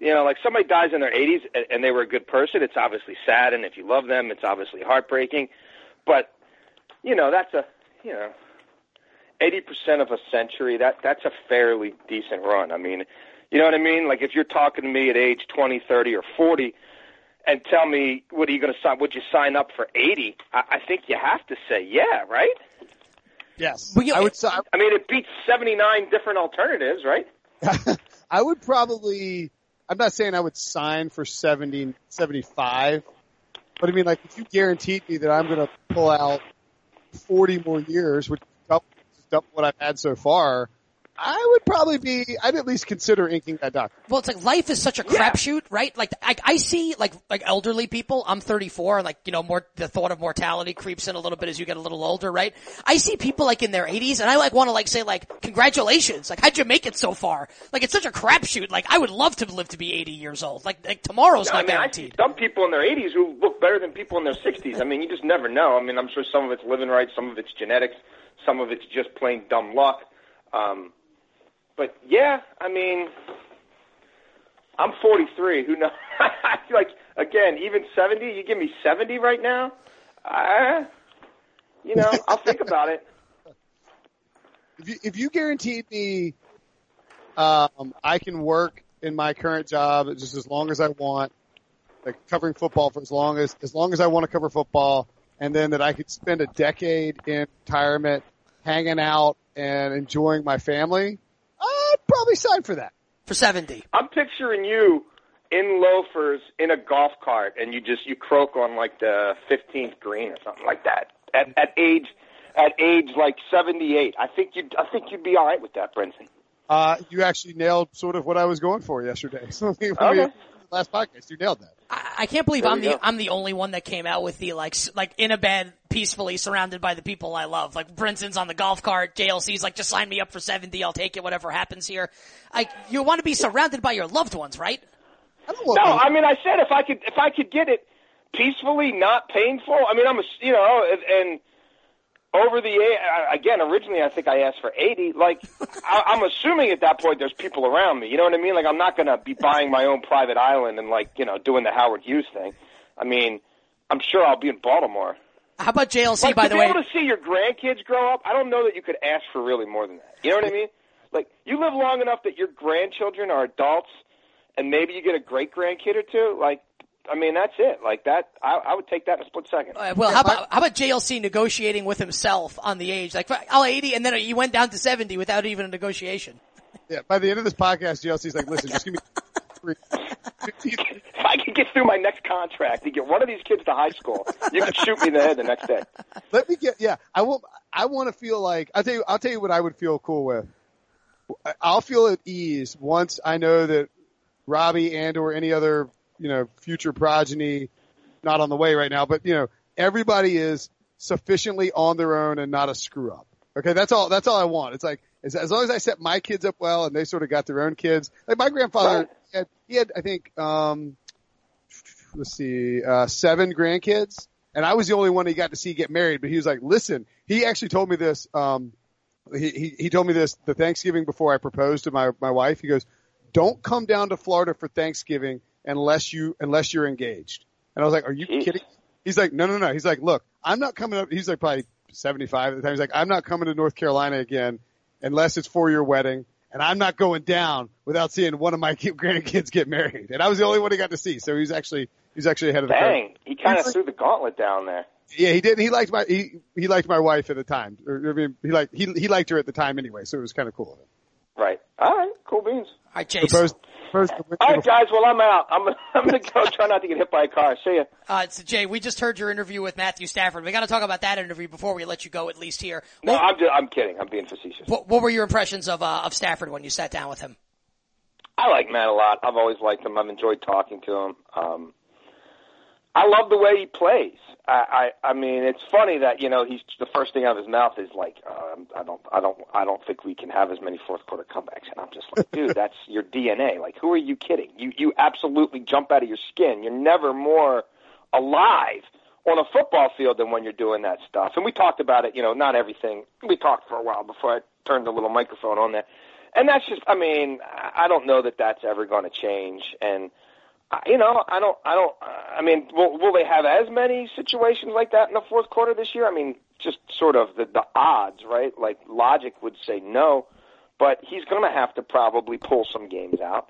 you know, like somebody dies in their 80s and, and they were a good person, it's obviously sad, and if you love them, it's obviously heartbreaking. But you know, that's a you know, 80% of a century. That that's a fairly decent run. I mean, you know what I mean? Like if you're talking to me at age 20, 30, or 40, and tell me what are you going to sign? Would you sign up for 80? I, I think you have to say yeah, right? Yes, well, yeah, I would. I mean, it beats 79 different alternatives, right? <laughs> I would probably I'm not saying I would sign for 70, 75, but I mean, like, if you guaranteed me that I'm going to pull out 40 more years, which is double what I've had so far, I would probably be. I'd at least consider inking that document. Well, it's like life is such a yeah. crapshoot, right? Like I, I see like like elderly people. I'm 34, and like you know, more the thought of mortality creeps in a little bit as you get a little older, right? I see people like in their 80s, and I like want to like say like congratulations, like how'd you make it so far? Like it's such a crapshoot. Like I would love to live to be 80 years old. Like like tomorrow's no, not I mean, guaranteed. I see some people in their 80s who look better than people in their 60s. I mean, you just never know. I mean, I'm sure some of it's living right, some of it's genetics, some of it's just plain dumb luck. Um, but yeah, I mean, I'm 43. Who knows? <laughs> Like again, even 70. You give me 70 right now, I, you know, I'll think about it. <laughs> If you, if you guaranteed me, um, I can work in my current job just as long as I want, like covering football for as long as as long as I want to cover football, and then that I could spend a decade in retirement, hanging out and enjoying my family I'd probably sign for that. For 70. I'm picturing you in loafers in a golf cart and you just, you croak on like the 15th green or something like that. At, at age, at age like 78. I think you'd, I think you'd be alright with that, Brinson. Uh, you actually nailed sort of what I was going for yesterday. <laughs> So okay. last podcast, you nailed that. I, I can't believe There I'm the go. I'm the only one that came out with the like s- like in a bed peacefully surrounded by the people I love. Like Brinson's on the golf cart, JLC's like just sign me up for seventy, I'll take it, whatever happens here. Like you want to be surrounded by your loved ones, right? I don't want No, I mean, I said if I could, if I could get it peacefully, not painful. I mean, I'm a, you know, and, and over the age, again, originally I think I asked for 80. Like, <laughs> I, I'm assuming at that point there's people around me. You know what I mean? Like, I'm not going to be buying my own private island and like, you know, doing the Howard Hughes thing. I mean, I'm sure I'll be in Baltimore. How about JLC Like, by to the be way? able to see your grandkids grow up, I don't know that you could ask for really more than that. You know what I mean? Like, you live long enough that your grandchildren are adults, and maybe you get a great grandkid or two. Like, I mean, that's it. Like that, I, I would take that in a split second. Uh, well, how about how about JLC negotiating with himself on the age? Like, I'll 80, and then he went down to 70 without even a negotiation. Yeah, by the end of this podcast, JLC's like, listen, just give me three. <laughs> If I can get through my next contract to get one of these kids to high school. You can shoot me in the head the next day. Let me get yeah. I will. I want to feel like I'll tell you. I'll tell you what I would feel cool with. I'll feel at ease once I know that Robbie and or any other you know future progeny, not on the way right now, but you know everybody is sufficiently on their own and not a screw up. Okay, that's all. That's all I want. It's like as, as long as I set my kids up well and they sort of got their own kids. Like my grandfather Right. he had, he had I think um, let's see, uh, seven grandkids, and I was the only one he got to see get married. But he was like, listen, he actually told me this. Um, he, he he told me this the Thanksgiving before I proposed to my my wife. He goes, don't come down to Florida for Thanksgiving unless you unless you're engaged. And I was like, are you Jeez. kidding? He's like, no, no, no. He's like, look, I'm not coming up. He's like probably 75 at the time. He's like, I'm not coming to North Carolina again unless it's for your wedding. And I'm not going down without seeing one of my ki- <laughs> grandkids get married. And I was the only one he got to see. So he was actually, he's actually ahead of the curve. Dang, he kind of threw the gauntlet down there. Yeah, he did. He liked my, he, he liked my wife at the time. Or, I mean, he liked, he, he liked her at the time anyway. So it was kind of cool. Right. All right. Cool beans. All right, Jason. Proposed, proposed to All right, guys. Well, I'm out. I'm gonna, <laughs> I'm gonna go try not to get hit by a car. See ya. Uh, so Jay, we just heard your interview with Matthew Stafford. We got to talk about that interview before we let you go, at least here. No, What, I'm just, I'm kidding. I'm being facetious. what, what were your impressions of uh, of Stafford when you sat down with him? I like Matt a lot. I've always liked him. I've enjoyed talking to him. Um, I love the way he plays. I, I, I mean, it's funny that you know he's the first thing out of his mouth is like, um, I don't, I don't, I don't think we can have as many fourth quarter comebacks. And I'm just like, dude, <laughs> that's your DNA. Like, who are you kidding? You, you absolutely jump out of your skin. You're never more alive on a football field than when you're doing that stuff. And we talked about it. You know, not everything. We talked for a while before I turned the little microphone on there. And that's just, I mean, I don't know that that's ever going to change. And you know, I don't, I don't, I mean, will, will they have as many situations like that in the fourth quarter this year? I mean, just sort of the, the odds, right? Like logic would say no, but he's going to have to probably pull some games out.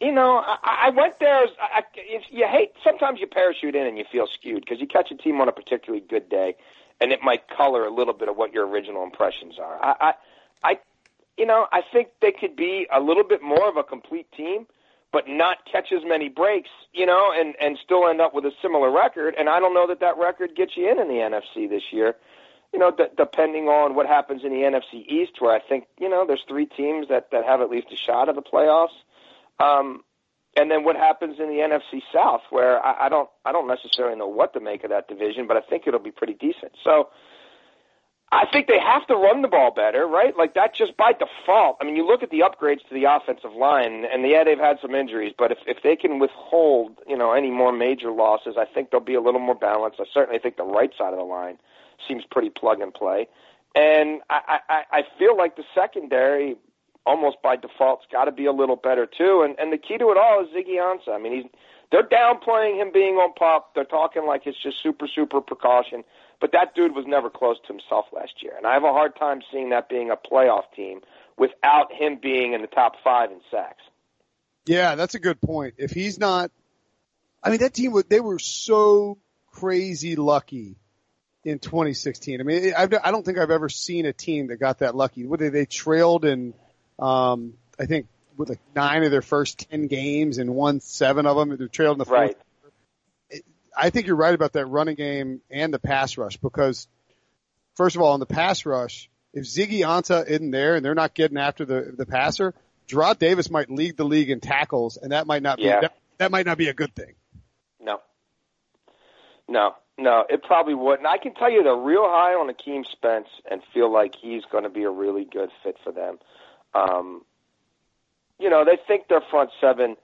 You know, I, I went there. As, I- if you hate, sometimes you parachute in and you feel skewed because you catch a team on a particularly good day, and it might color a little bit of what your original impressions are. I, I, I, you know, I think they could be a little bit more of a complete team but not catch as many breaks, you know, and and still end up with a similar record. And I don't know that that record gets you in in the NFC this year. You know, d- depending on what happens in the NFC East, where I think you know there's three teams that that have at least a shot at the playoffs. Um, and then what happens in the NFC South, where I, I don't I don't necessarily know what to make of that division, but I think it'll be pretty decent. So. I think they have to run the ball better, right? Like that just by default. I mean, you look at the upgrades to the offensive line, and yeah, they've had some injuries, but if if they can withhold, you know, any more major losses, I think they'll be a little more balanced. I certainly think the right side of the line seems pretty plug and play, and I I, I feel like the secondary almost by default's got to be a little better too. And and the key to it all is Ziggy Ansah. I mean, he's they're downplaying him being on pop. They're talking like it's just super super precaution. But that dude was never close to himself last year, and I have a hard time seeing that being a playoff team without him being in the top five in sacks. Yeah, that's a good point. If he's not, I mean, that team they were so crazy lucky in 2016. I mean, I've, I don't think I've ever seen a team that got that lucky. What they, they trailed in, um, I think with like nine of their first 10 games and won seven of them. They trailed in the fourth. I think you're right about that running game and the pass rush because first of all, on the pass rush, if Ziggy Ansah isn't there and they're not getting after the, the passer, Jarrad Davis might lead the league in tackles and that might not be, Yeah. that, that might not be a good thing. No. No, no, it probably wouldn't. I can tell you they're real high on Akeem Spence and feel like he's going to be a really good fit for them. Um, you know, they think their front seven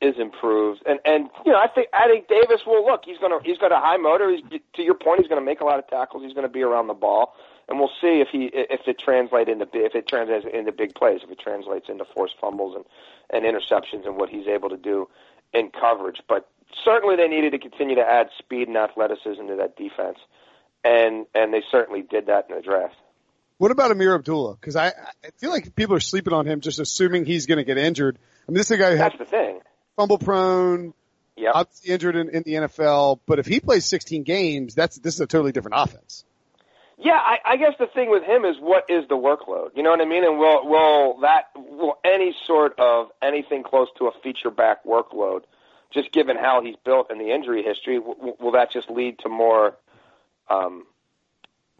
is improved, and and you know, I think I think Davis will look. He's gonna he's got a high motor. He's to your point. He's going to make a lot of tackles. He's going to be around the ball, and we'll see if he if it translates into if it translates into big plays. If it translates into forced fumbles and and interceptions and what he's able to do in coverage. But certainly they needed to continue to add speed and athleticism to that defense, and and they certainly did that in the draft. What about Ameer Abdullah? Because I, I feel like people are sleeping on him, just assuming he's going to get injured. I mean, this is a guy who had That's the thing. Fumble prone, Yep. obviously injured in, in the NFL, but if he plays 16 games, that's this is a totally different offense. Yeah, I, I guess the thing with him is what is the workload? You know what I mean? And will will that will any sort of anything close to a feature back workload just given how he's built and the injury history, w- will that just lead to more, um,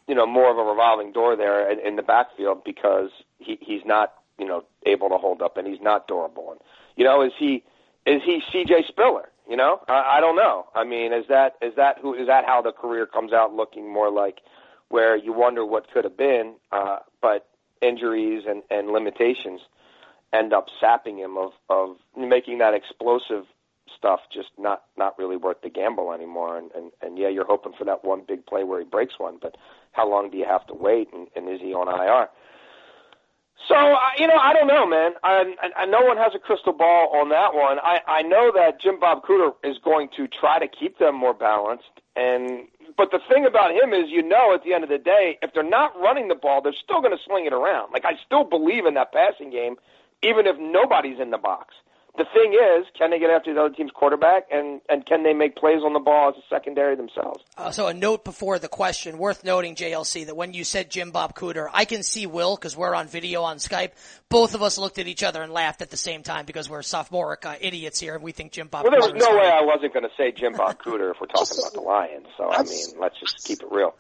you know, more of a revolving door there in, in the backfield because he, he's not, you know, able to hold up and he's not durable. And you know, is he is he C.J. Spiller? You know, I, I don't know. I mean, is that is that who is that how the career comes out looking more like where you wonder what could have been, uh, but injuries and, and limitations end up sapping him of, of making that explosive stuff just not not really worth the gamble anymore. And, and and yeah, you're hoping for that one big play where he breaks one, but how long do you have to wait? And, and is he on IR? So you know, I don't know, man. I, I, no one has a crystal ball on that one. I I know that Jim Bob Cooter is going to try to keep them more balanced, and but the thing about him is, you know, at the end of the day, if they're not running the ball, they're still going to sling it around. Like I still believe in that passing game, even if nobody's in the box the thing is, can they get after the other team's quarterback, and and can they make plays on the ball as a secondary themselves? Uh, so a note before the question, worth noting, JLC, that when you said Jim Bob Cooter, I can see Will because we're on video on Skype. Both of us looked at each other and laughed at the same time because we're sophomoric uh, idiots here, and we think Jim Bob. Well, there was Cooter no is way I wasn't going to say Jim Bob Cooter if we're talking about the Lions. So I mean, let's just keep it real.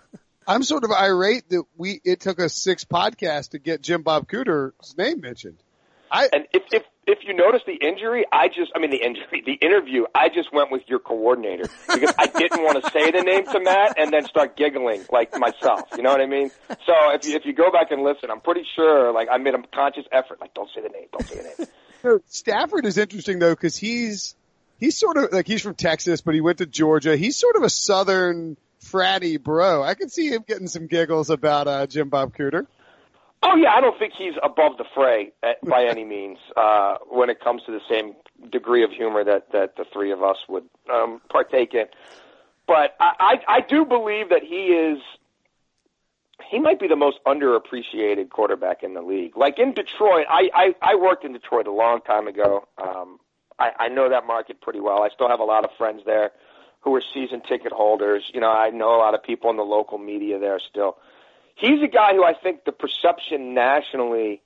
I'm sort of irate that we it took us six podcasts to get Jim Bob Cooter's name mentioned. I, and if, if if you notice the injury, I just I mean the injury, the interview, I just went with your coordinator because I didn't want to say the name to Matt and then start giggling like myself. You know what I mean? So if you if you go back and listen, I'm pretty sure like I made a conscious effort like don't say the name, don't say the name. So Stafford is interesting though because he's he's sort of like he's from Texas, but he went to Georgia. He's sort of a southern fratty bro. I can see him getting some giggles about uh, Jim Bob Cooter. Oh yeah, I don't think he's above the fray at, by <laughs> any means uh, when it comes to the same degree of humor that that the three of us would um, partake in. But I, I, I do believe that he is. He might be the most underappreciated quarterback in the league. Like in Detroit, I, I, I worked in Detroit a long time ago. Um, I, I know that market pretty well. I still have a lot of friends there who are season ticket holders. You know, I know a lot of people in the local media there still he's a guy who I think the perception nationally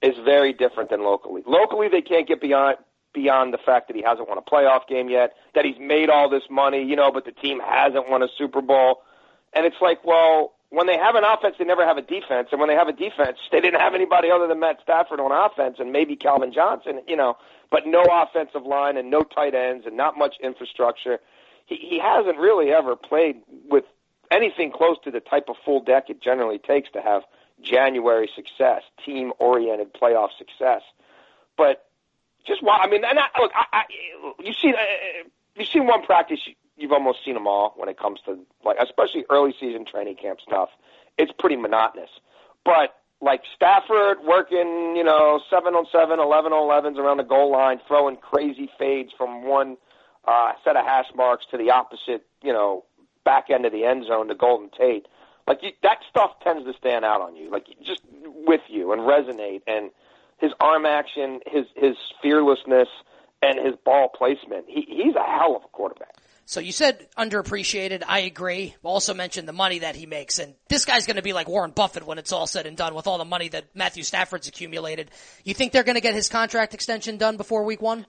is very different than locally. Locally, they can't get beyond beyond the fact that he hasn't won a playoff game yet, that he's made all this money, you know, but the team hasn't won a Super Bowl. And it's like, well, when they have an offense, they never have a defense, and when they have a defense, they didn't have anybody other than Matt Stafford on offense, and maybe Calvin Johnson, you know, but no offensive line and no tight ends and not much infrastructure. He he hasn't really ever played with anything close to the type of full deck it generally takes to have January success, team oriented playoff success. But just why? I mean, and I, look, I, I, you see, uh, you've seen one practice. You've almost seen them all when it comes to like, especially early season training camp stuff. It's pretty monotonous. But like Stafford working, you know, seven on seven, eleven on elevens around the goal line, throwing crazy fades from one uh, set of hash marks to the opposite, you know, back end of the end zone to Golden Tate. Like you, that stuff tends to stand out on you, like just with you and resonate. And his arm action, his his fearlessness, and his ball placement. He he's a hell of a quarterback. So you said underappreciated. I agree. Also mentioned the money that he makes, and this guy's going to be like Warren Buffett when it's all said and done with all the money that Matthew Stafford's accumulated. You think they're going to get his contract extension done before week one?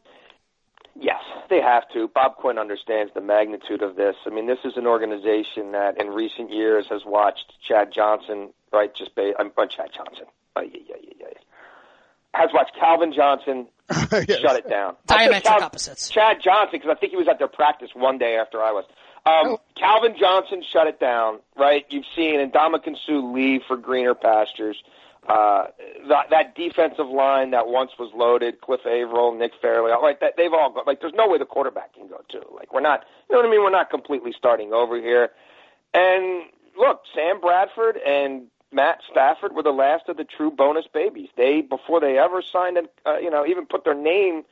Yes, they have to. Bob Quinn understands the magnitude of this. I mean, this is an organization that in recent years has watched Chad Johnson, right? Just ba- I'm uh, Chad Johnson. Uh, yeah, yeah, yeah, yeah. Has watched Calvin Johnson <laughs> yes. shut it down. Diametric Cal- opposites. Chad Johnson, because I think he was at their practice one day after I was. Um, oh. Calvin Johnson shut it down, right? You've seen Ndamukong Suh leave for greener pastures. Uh, that, that defensive line that once was loaded, Cliff Avril, Nick Fairley, like that, they've all got, like, there's no way the quarterback can go to. Like, we're not, you know what I mean? We're not completely starting over here. And look, Sam Bradford and Matt Stafford were the last of the true bonus babies. They, before they ever signed, and uh, you know, even put their name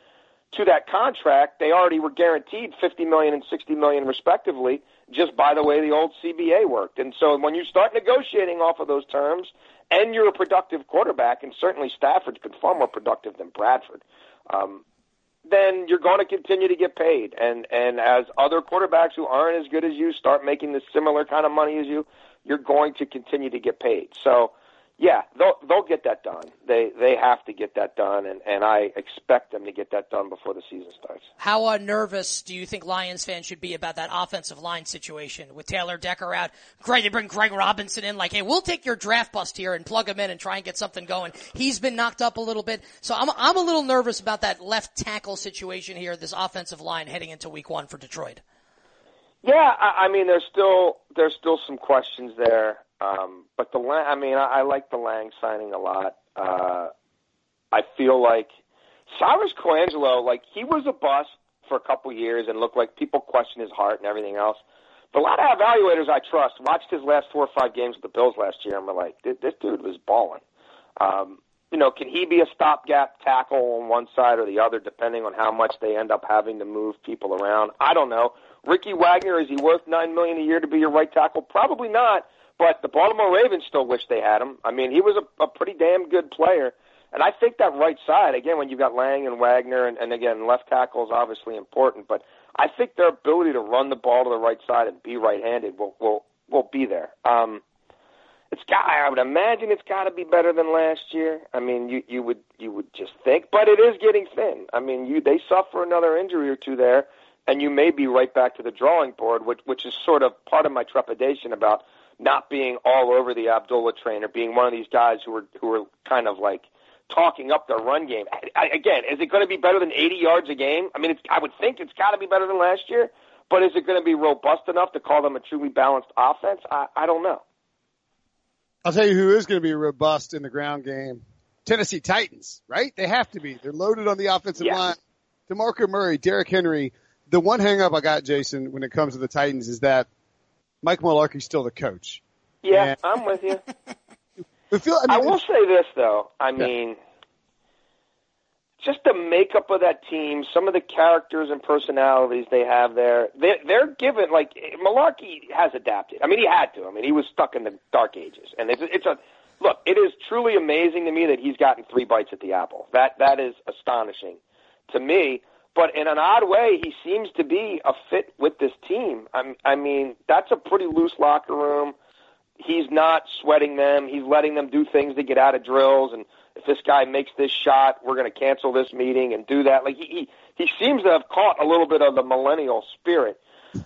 to that contract, they already were guaranteed 50 million and 60 million respectively, just by the way the old CBA worked. And so when you start negotiating off of those terms, and you're a productive quarterback, and certainly Stafford's been far more productive than Bradford, um, then you're going to continue to get paid. And and as other quarterbacks who aren't as good as you start making the similar kind of money as you, you're going to continue to get paid. So, yeah, they'll they'll get that done. They they have to get that done, and and I expect them to get that done before the season starts. How uh, nervous do you think Lions fans should be about that offensive line situation with Taylor Decker out? Great, they bring Greg Robinson in, like, hey, we'll take your draft bust here and plug him in and try and get something going. He's been knocked up a little bit, so I'm I'm a little nervous about that left tackle situation here, this offensive line heading into Week One for Detroit. Yeah, I, I mean, there's still there's still some questions there. Um, but the Lang, I mean, I, I like the Lang signing a lot. Uh, I feel like Cyrus Kouandjio, like he was a bust for a couple years and looked like people question his heart and everything else. But a lot of evaluators I trust watched his last four or five games with the Bills last year and were like, this, this dude was balling. Um, you know, can he be a stopgap tackle on one side or the other, depending on how much they end up having to move people around? I don't know. Ricky Wagner, is he worth nine million a year to be your right tackle? Probably not. But the Baltimore Ravens still wish they had him. I mean, he was a, a pretty damn good player. And I think that right side, again, when you've got Lang and Wagner, and, and again, left tackle is obviously important, but I think their ability to run the ball to the right side and be right-handed will will will be there. Um, it's got. I would imagine it's got to be better than last year. I mean, you you would you would just think, but it is getting thin. I mean, you they suffer another injury or two there, and you may be right back to the drawing board, which which is sort of part of my trepidation about not being all over the Abdullah train or being one of these guys who are who are kind of like talking up their run game. I, again, is it going to be better than 80 yards a game? I mean, it's, I would think it's got to be better than last year, but is it going to be robust enough to call them a truly balanced offense? I, I don't know. I'll tell you who is going to be robust in the ground game. Tennessee Titans, right? They have to be. They're loaded on the offensive yeah. line. DeMarco Murray, Derrick Henry. The one hang up I got, Jason, when it comes to the Titans is that Mike Mularkey's still the coach. Yeah, And- I'm with you. <laughs> I, feel, I, I will say this though. I mean, just the makeup of that team, some of the characters and personalities they have there, They're, they're given like Mularkey has adapted. I mean, he had to. I mean, he was stuck in the dark ages, and it's it's a look. It is truly amazing to me that he's gotten three bites at the apple. That that is astonishing to me. But in an odd way, he seems to be a fit with this team. I'm, I mean, that's a pretty loose locker room he's not sweating them. He's letting them do things to get out of drills. And if this guy makes this shot, we're going to cancel this meeting and do that. Like he, he he seems to have caught a little bit of the millennial spirit. <laughs>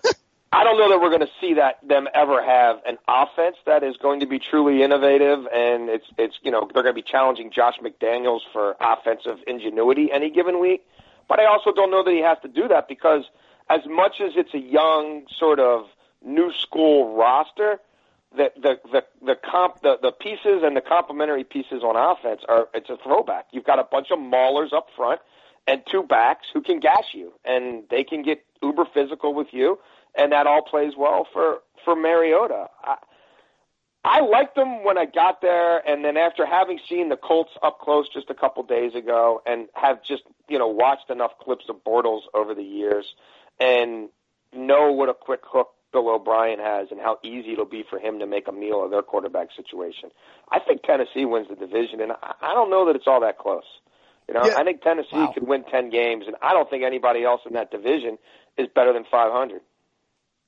I don't know that we're going to see that them ever have an offense that is going to be truly innovative, and it's it's you know they're going to be challenging Josh McDaniels for offensive ingenuity any given week. But I also don't know that he has to do that because as much as it's a young sort of new school roster, the the the the comp the, the pieces and the complementary pieces on offense are it's a throwback. You've got a bunch of maulers up front and two backs who can gash you and they can get uber physical with you and that all plays well for for Mariota. I, I liked them when I got there, and then after having seen the Colts up close just a couple days ago, and have just you know watched enough clips of Bortles over the years, and know what a quick hook Bill O'Brien has and how easy it'll be for him to make a meal of their quarterback situation. I think Tennessee wins the division, and I don't know that it's all that close. You know, Yeah. I think Tennessee Wow. could win ten games, and I don't think anybody else in that division is better than 500.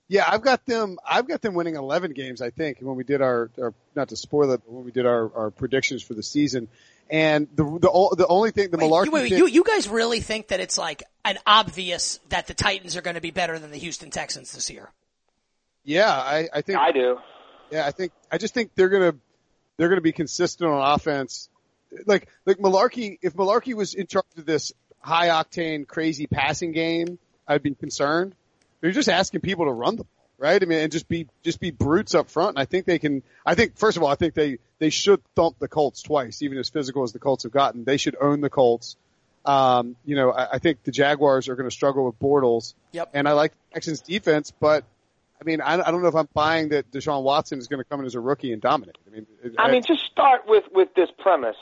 Yeah, I've got them. I've got them winning 11 games. I think when we did our, our not to spoil it, but when we did our, our predictions for the season, and the the the only thing the Wait, Mularkey wait, wait, thing- you, you guys really think that it's like an obvious that the Titans are going to be better than the Houston Texans this year? yeah, I, I think I do. Yeah, I think I just think they're gonna they're gonna be consistent on offense. Like like Mularkey, if Mularkey was in charge of this high octane, crazy passing game, I'd be concerned. They're just asking people to run the ball, right? I mean, and just be just be brutes up front. And I think they can. I think first of all, I think they they should thump the Colts twice, even as physical as the Colts have gotten. They should own the Colts. Um, you know, I, I think the Jaguars are going to struggle with Bortles. Yep. And I like Texans defense, but I mean, I, I don't know if I'm buying that Deshaun Watson is going to come in as a rookie and dominate. I mean, it- I mean, just start with with this premise.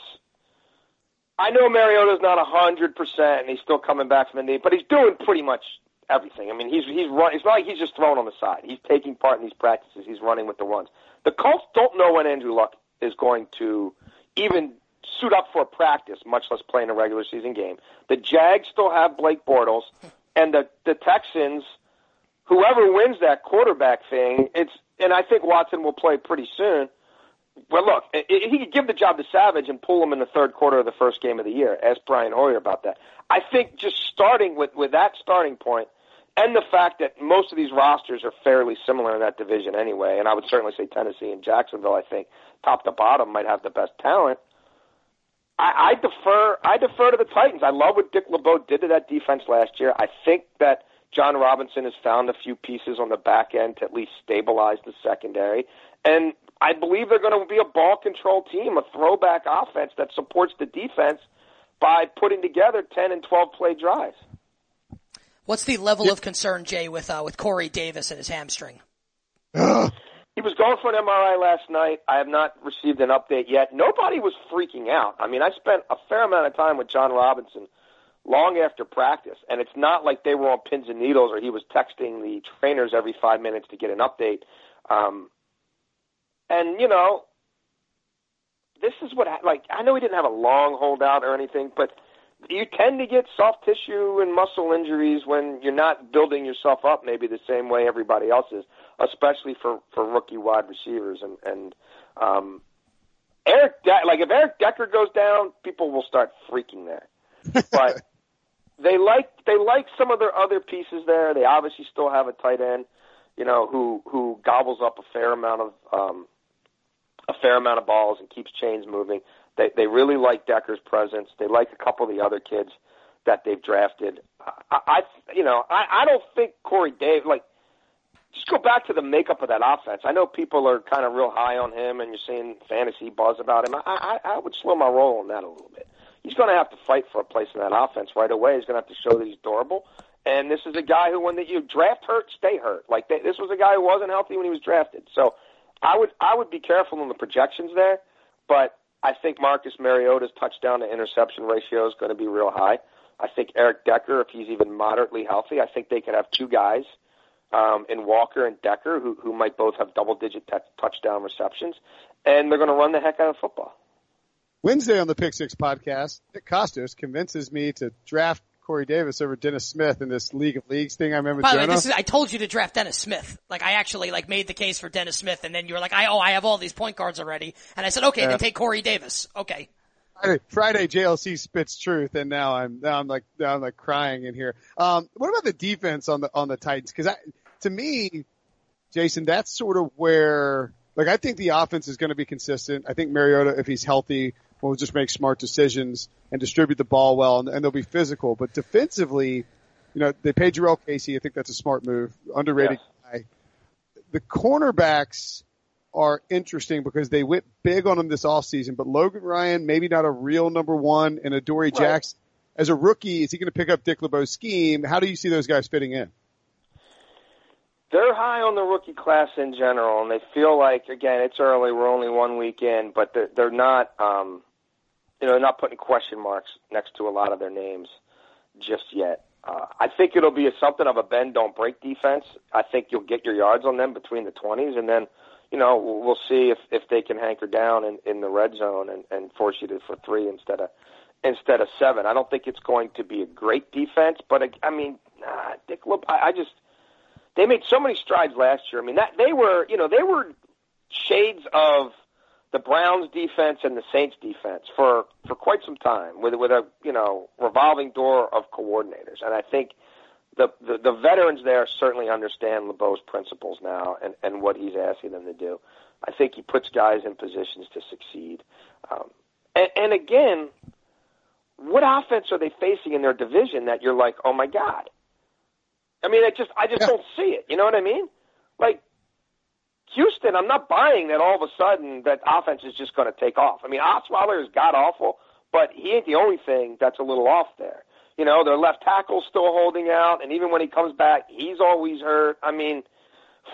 I know Mariota's not a hundred percent, and he's still coming back from the knee, but he's doing pretty much everything. I mean, he's he's run. It's not like he's just thrown on the side. He's taking part in these practices. He's running with the runs. The Colts don't know when Andrew Luck is going to even suit up for a practice, much less play in a regular season game. The Jags still have Blake Bortles, hmm. and the the Texans whoever wins that quarterback thing, it's and I think Watson will play pretty soon. Well, look, he could give the job to Savage and pull him in the third quarter of the first game of the year. Ask Brian Hoyer about that. I think just starting with with that starting point, and the fact that most of these rosters are fairly similar in that division anyway, and I would certainly say Tennessee and Jacksonville. I think top to bottom might have the best talent. I, I defer. I defer to the Titans. I love what Dick LeBeau did to that defense last year. I think that Jon Robinson has found a few pieces on the back end to at least stabilize the secondary, and I believe they're going to be a ball control team, a throwback offense that supports the defense by putting together ten and twelve play drives. What's the level of concern, Jay, with uh, with Corey Davis and his hamstring? He was going for an MRI last night. I have not received an update yet. Nobody was freaking out. I mean, I spent a fair amount of time with Jon Robinson long after practice, and it's not like they were on pins and needles or he was texting the trainers every five minutes to get an update. Um, and you know, this is what like I know he didn't have a long holdout or anything, but you tend to get soft tissue and muscle injuries when you're not building yourself up maybe the same way everybody else is, especially for for rookie wide receivers and and um, Eric De- like if Eric Decker goes down, people will start freaking there. <laughs> But they like they like some of their other pieces there. They obviously still have a tight end, you know, who who gobbles up a fair amount of um, a fair amount of balls and keeps chains moving. They they really like Decker's presence. They like a couple of the other kids that they've drafted. I, I you know I I don't think Corey Dave like just go back to the makeup of that offense. I know people are kind of real high on him, and you're seeing fantasy buzz about him. I I, I would slow my roll on that a little bit. He's going to have to fight for a place in that offense right away. He's going to have to show that he's durable. And this is a guy who, when the, you draft hurt, stay hurt. Like they, this was a guy who wasn't healthy when he was drafted. So I would I would be careful in the projections there. But I think Marcus Mariota's touchdown to interception ratio is going to be real high. I think Eric Decker, if he's even moderately healthy, I think they could have two guys um, in Walker and Decker who, who might both have double digit t- touchdown receptions, and they're going to run the heck out of football. Wednesday on the Pick Six podcast, Nick Kostos convinces me to draft Corey Davis over Dennis Smith in this League of Leagues thing. I remember. By the way, this is, I told you to draft Dennis Smith. Like I actually like made the case for Dennis Smith, and then you were like, "I oh, I have all these point guards already," and I said, "Okay, yeah. then take Corey Davis." Okay. Friday, Friday, JLC spits truth, and now I'm now I'm like now I'm like crying in here. Um, what about the defense on the on the Titans? Because to me, Jason, that's sort of where like I think the offense is going to be consistent. I think Mariota, if he's healthy, will just make smart decisions and distribute the ball well, and, and they'll be physical. But defensively, you know, they paid Jurrell Casey. I think that's a smart move. Underrated yes. guy. The cornerbacks are interesting because they went big on them this offseason, but Logan Ryan, maybe not a real number one, and Adoree right. Jackson, as a rookie, is he going to pick up Dick LeBeau's scheme? How do you see those guys fitting in? They're high on the rookie class in general, and they feel like again it's early. We're only one week in, but they're, they're not. Um, you know, not putting question marks next to a lot of their names just yet. Uh, I think it'll be a, something of a bend don't break defense. I think you'll get your yards on them between the 20s, and then you know we'll see if if they can hanker down in, in the red zone and, and force you to for three instead of instead of seven. I don't think it's going to be a great defense, but I, I mean, nah, Dick, look, I, I just they made so many strides last year. I mean, that they were you know they were shades of the Browns defense and the Saints defense for for quite some time with with a you know revolving door of coordinators, and I think the the, the veterans there certainly understand LeBeau's principles now and and what he's asking them to do. I think he puts guys in positions to succeed, um, and, and again, what offense are they facing in their division that you're like, oh my god? I mean, I just I just yeah. don't see it. You know what I mean? Like Houston, I'm not buying that all of a sudden that offense is just going to take off. I mean, Osweiler is god awful, but he ain't the only thing that's a little off there. You know, their left tackle's still holding out, and even when he comes back, he's always hurt. I mean,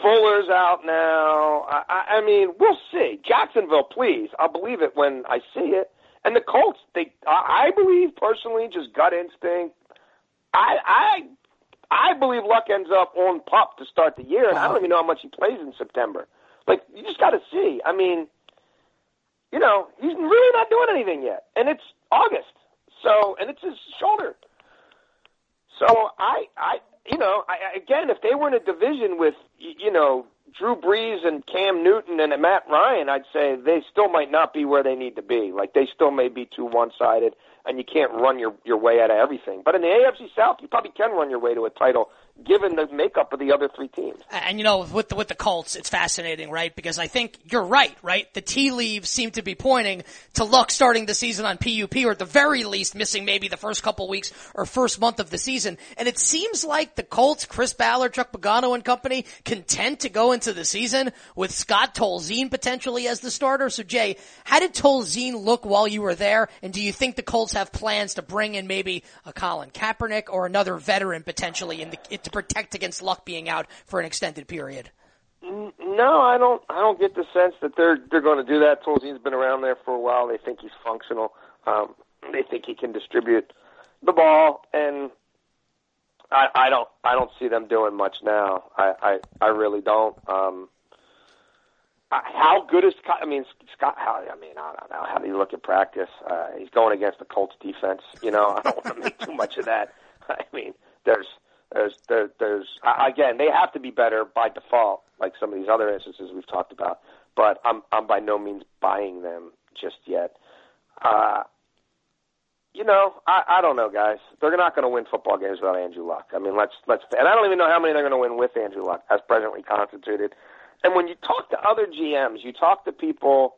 Fuller's out now. I, I, mean, we'll see. Jacksonville, please. I'll believe it when I see it. And the Colts, they, I, I believe personally, just gut instinct. I, I I believe Luck ends up on pup to start the year, and wow. I don't even know how much he plays in September. Like you just got to see. I mean, you know, he's really not doing anything yet, and it's August. So, and it's his shoulder. So I, I, you know, I, again, if they were in a division with, you know, Drew Brees and Cam Newton and Matt Ryan, I'd say they still might not be where they need to be. Like they still may be too one-sided, and you can't run your your way out of everything. But in the AFC South, you probably can run your way to a title given the makeup of the other three teams. And you know, with the with the Colts, it's fascinating, right? Because I think you're right, right? The tea leaves seem to be pointing to Luck starting the season on PUP, or at the very least, missing maybe the first couple weeks or first month of the season. And it seems like the Colts, Chris Ballard, Chuck Pagano, and company, content to go into the season with Scott Tolzien potentially as the starter. So Jay, how did Tolzien look while you were there? And do you think the Colts have plans to bring in maybe a Colin Kaepernick or another veteran potentially in the to protect against Luck being out for an extended period? No, I don't. I don't get the sense that they're they're going to do that. Tolzien's been around there for a while. They think he's functional. Um, they think he can distribute the ball, and I, I don't. I don't see them doing much now. I I, I really don't. Um, how good is Scott? I mean, Scott. How I mean, I don't know. How do you look at practice? Uh, he's going against the Colts defense. You know, I don't want to make too much of that. <laughs> I mean, there's there's, there, there's again, they have to be better by default, like some of these other instances we've talked about. But I'm I'm by no means buying them just yet. Uh, you know, I, I don't know, guys. They're not going to win football games without Andrew Luck. I mean, let's let's, and I don't even know how many they're going to win with Andrew Luck as presently constituted. And when you talk to other GMs, you talk to people,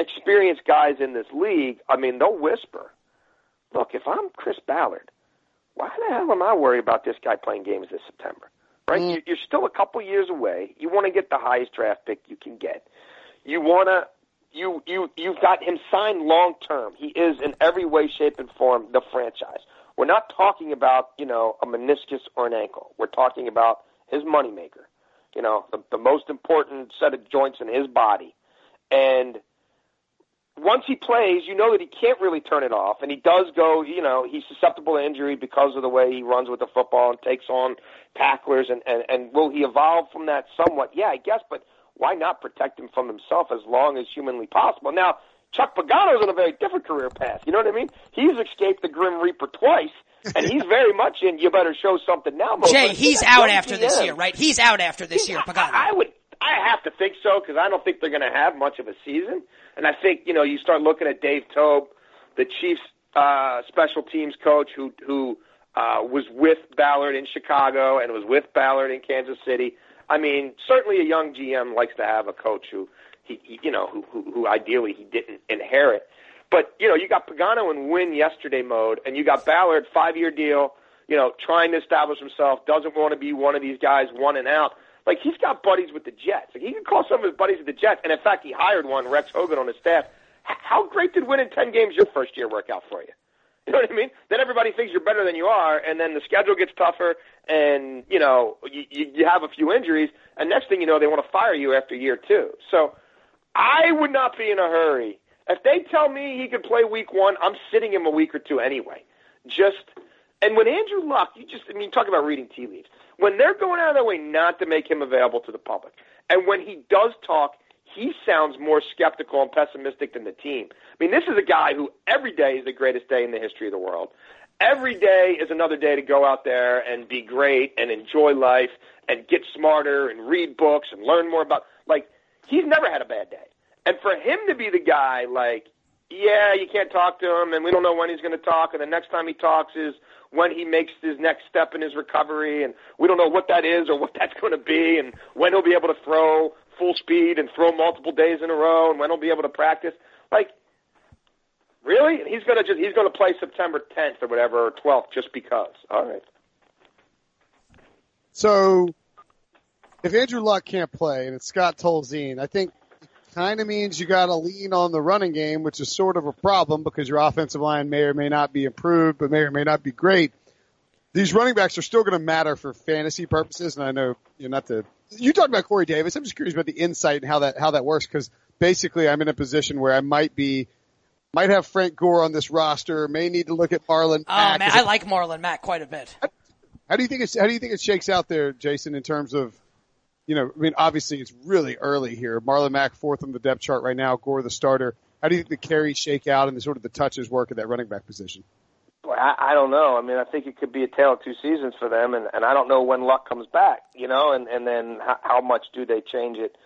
experienced guys in this league. I mean, they'll whisper, "Look, if I'm Chris Ballard, why the hell am I worried about this guy playing games this September? Right? Mm. You're still a couple years away. You want to get the highest draft pick you can get. You want to you you you've got him signed long term. He is in every way, shape, and form the franchise. We're not talking about you know a meniscus or an ankle. We're talking about his moneymaker. You know the, the most important set of joints in his body, and once he plays, you know that he can't really turn it off, and he does go. You know, he's susceptible to injury because of the way he runs with the football and takes on tacklers. And and and will he evolve from that somewhat? Yeah, I guess. But why not protect him from himself as long as humanly possible? Now, Chuck Pagano's on a very different career path. You know what I mean? He's escaped the Grim Reaper twice, and he's very much in. You better show something now. Jay, he's out after this year, right? He's out after this year, Pagano. I, I would I have to think so because I don't think they're going to have much of a season. And I think you know you start looking at Dave Toub, the Chiefs uh, special teams coach who who uh, was with Ballard in Chicago and was with Ballard in Kansas City. I mean, certainly a young GM likes to have a coach who he, he you know who, who who ideally he didn't inherit. But you know, you got Pagano in win yesterday mode, and you got Ballard five year deal. You know, trying to establish himself, doesn't want to be one of these guys one and out. Like he's got buddies with the Jets. Like he can call some of his buddies with the Jets, and in fact, he hired one, Rex Hogan, on his staff. How great did winning ten games your first year work out for you? You know what I mean? Then everybody thinks you're better than you are, and then the schedule gets tougher, and you know you, you have a few injuries, and next thing you know, they want to fire you after year two. So I would not be in a hurry. If they tell me he could play week one, I'm sitting him a week or two anyway. Just and when Andrew Luck, you just I mean, talk about reading tea leaves when they're going out of their way not to make him available to the public, and when he does talk, he sounds more skeptical and pessimistic than the team. I mean, this is a guy who every day is the greatest day in the history of the world. Every day is another day to go out there and be great and enjoy life and get smarter and read books and learn more about like he's never had a bad day. And for him to be the guy like, yeah, you can't talk to him and we don't know when he's going to talk and the next time he talks is when he makes his next step in his recovery, and we don't know what that is or what <laughs> that's going to be, and when he'll be able to throw full speed and throw multiple days in a row, and when he'll be able to practice. Like, really? He's going to just he's going to play September 10th or whatever or 12th just because. All right. So, if Andrew Luck can't play and it's Scott Tolzien, I think kind of means you got to lean on the running game, which is sort of a problem because your offensive line may or may not be improved, but may or may not be great. These running backs are still going to matter for fantasy purposes, and I know you're not the. You talked about Corey Davis. I'm just curious about the insight and how that how that works because basically I'm in a position where I might be might have Frank Gore on this roster. May need to look at Marlon. Oh Mack. man, I like Marlon Mack quite a bit. How, how do you think it's how do you think it shakes out there, Jason, in terms of you know, I mean, obviously it's really early here. Marlon Mack fourth on the depth chart right now. Gore the starter. How do you think the carries shake out and the sort of the touches work at that running back position? I, I don't know. I mean, I think it could be a tale of two seasons for them, and, and I don't know when Luck comes back, you know, and, and then how, how much do they change it.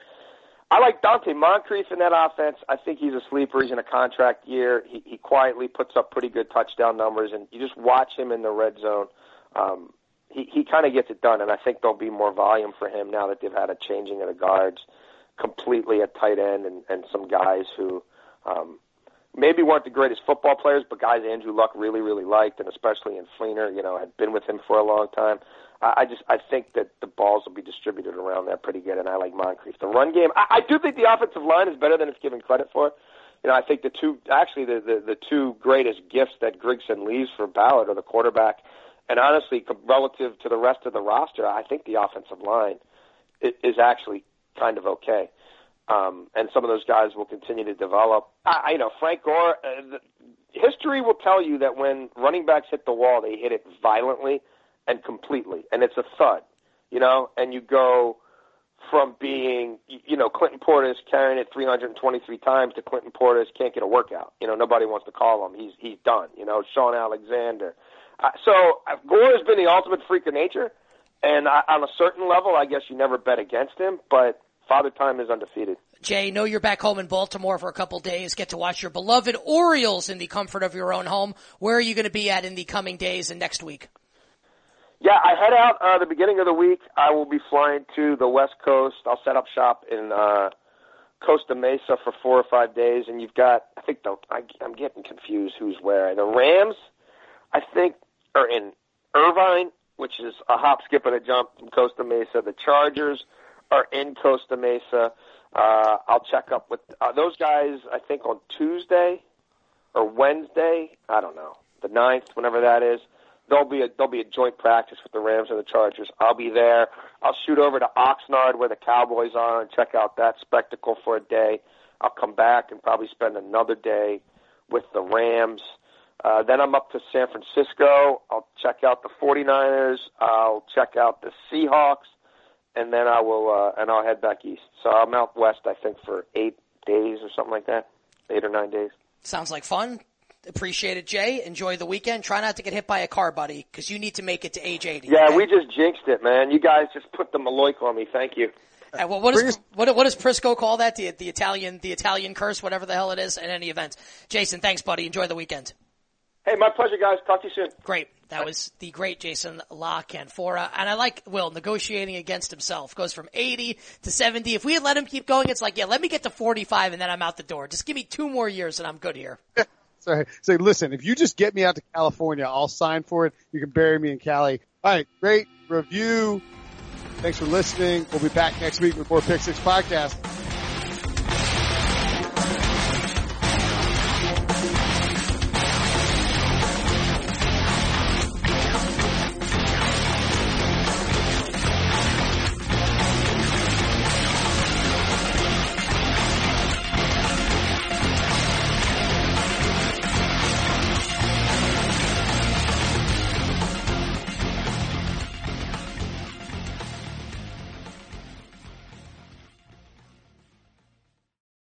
I like Donte Moncrief in that offense. I think he's a sleeper. He's in a contract year. He, he quietly puts up pretty good touchdown numbers, and you just watch him in the red zone. Um, he he kind of gets it done, and I think there'll be more volume for him now that they've had a changing of the guards completely at tight end, and and some guys who um, maybe weren't the greatest football players, but guys Andrew Luck really really liked, and especially in Fleener, you know, had been with him for a long time. I, I just I think that the balls will be distributed around there pretty good, and I like Moncrief. The run game, I, I do think the offensive line is better than it's given credit for. You know, I think the two actually the the, the two greatest gifts that Grigson leaves for Ballard are the quarterback, and honestly, relative to the rest of the roster, I think the offensive line is actually kind of okay. Um, and some of those guys will continue to develop. I, you know, Frank Gore. Uh, the, history will tell you that when running backs hit the wall, they hit it violently and completely, and it's a thud, you know, and you go from being, you know, Clinton Portis carrying it 323 times to Clinton Portis can't get a workout. You know, nobody wants to call him. He's he's done. You know, Shaun Alexander. Uh, so uh, Gore has been the ultimate freak of nature, and I, on a certain level, I guess you never bet against him. But Father Time is undefeated. Jay, know you're back home in Baltimore for a couple days. Get to watch your beloved Orioles in the comfort of your own home. Where are you going to be at in the coming days and next week? Yeah, I head out uh, the beginning of the week. I will be flying to the West Coast. I'll set up shop in uh, Costa Mesa for four or five days, and you've got I think the I, I'm getting confused who's where. The Rams, I think, are in Irvine, which is a hop, skip, and a jump from Costa Mesa. The Chargers are in Costa Mesa. Uh, I'll check up with uh, those guys. I think on Tuesday or Wednesday. I don't know the ninth, whenever that is there'll be a there'll be a joint practice with the Rams and the Chargers. I'll be there. I'll shoot over to Oxnard where the Cowboys are and check out that spectacle for a day. I'll come back and probably spend another day with the Rams. Uh, then I'm up to San Francisco. I'll check out the 49ers. I'll check out the Seahawks, and then I will uh, and I'll head back east. So I'm out west, I think, for eight days or something like that, eight or nine days. Sounds like fun. Appreciate it, Jay. Enjoy the weekend. Try not to get hit by a car, buddy, because you need to make it to age 80. Yeah, okay? we just jinxed it, man. You guys just put the Maloik on me. Thank you. Uh, well, what, is, what, what does Prisco call that? The, the Italian, the Italian curse, whatever the hell it is, in any event. Jason, thanks, buddy. Enjoy the weekend. Hey, my pleasure, guys. Talk to you soon. Great. That was the great Jason La Canfora. And I like Will negotiating against himself. Goes from 80 to 70. If we had let him keep going, it's like, yeah, let me get to 45 and then I'm out the door. Just give me two more years and I'm good here. <laughs> Sorry. Say, listen, if you just get me out to California, I'll sign for it. You can bury me in Cali. All right. Great review. Thanks for listening. We'll be back next week with more Pick Six Podcast.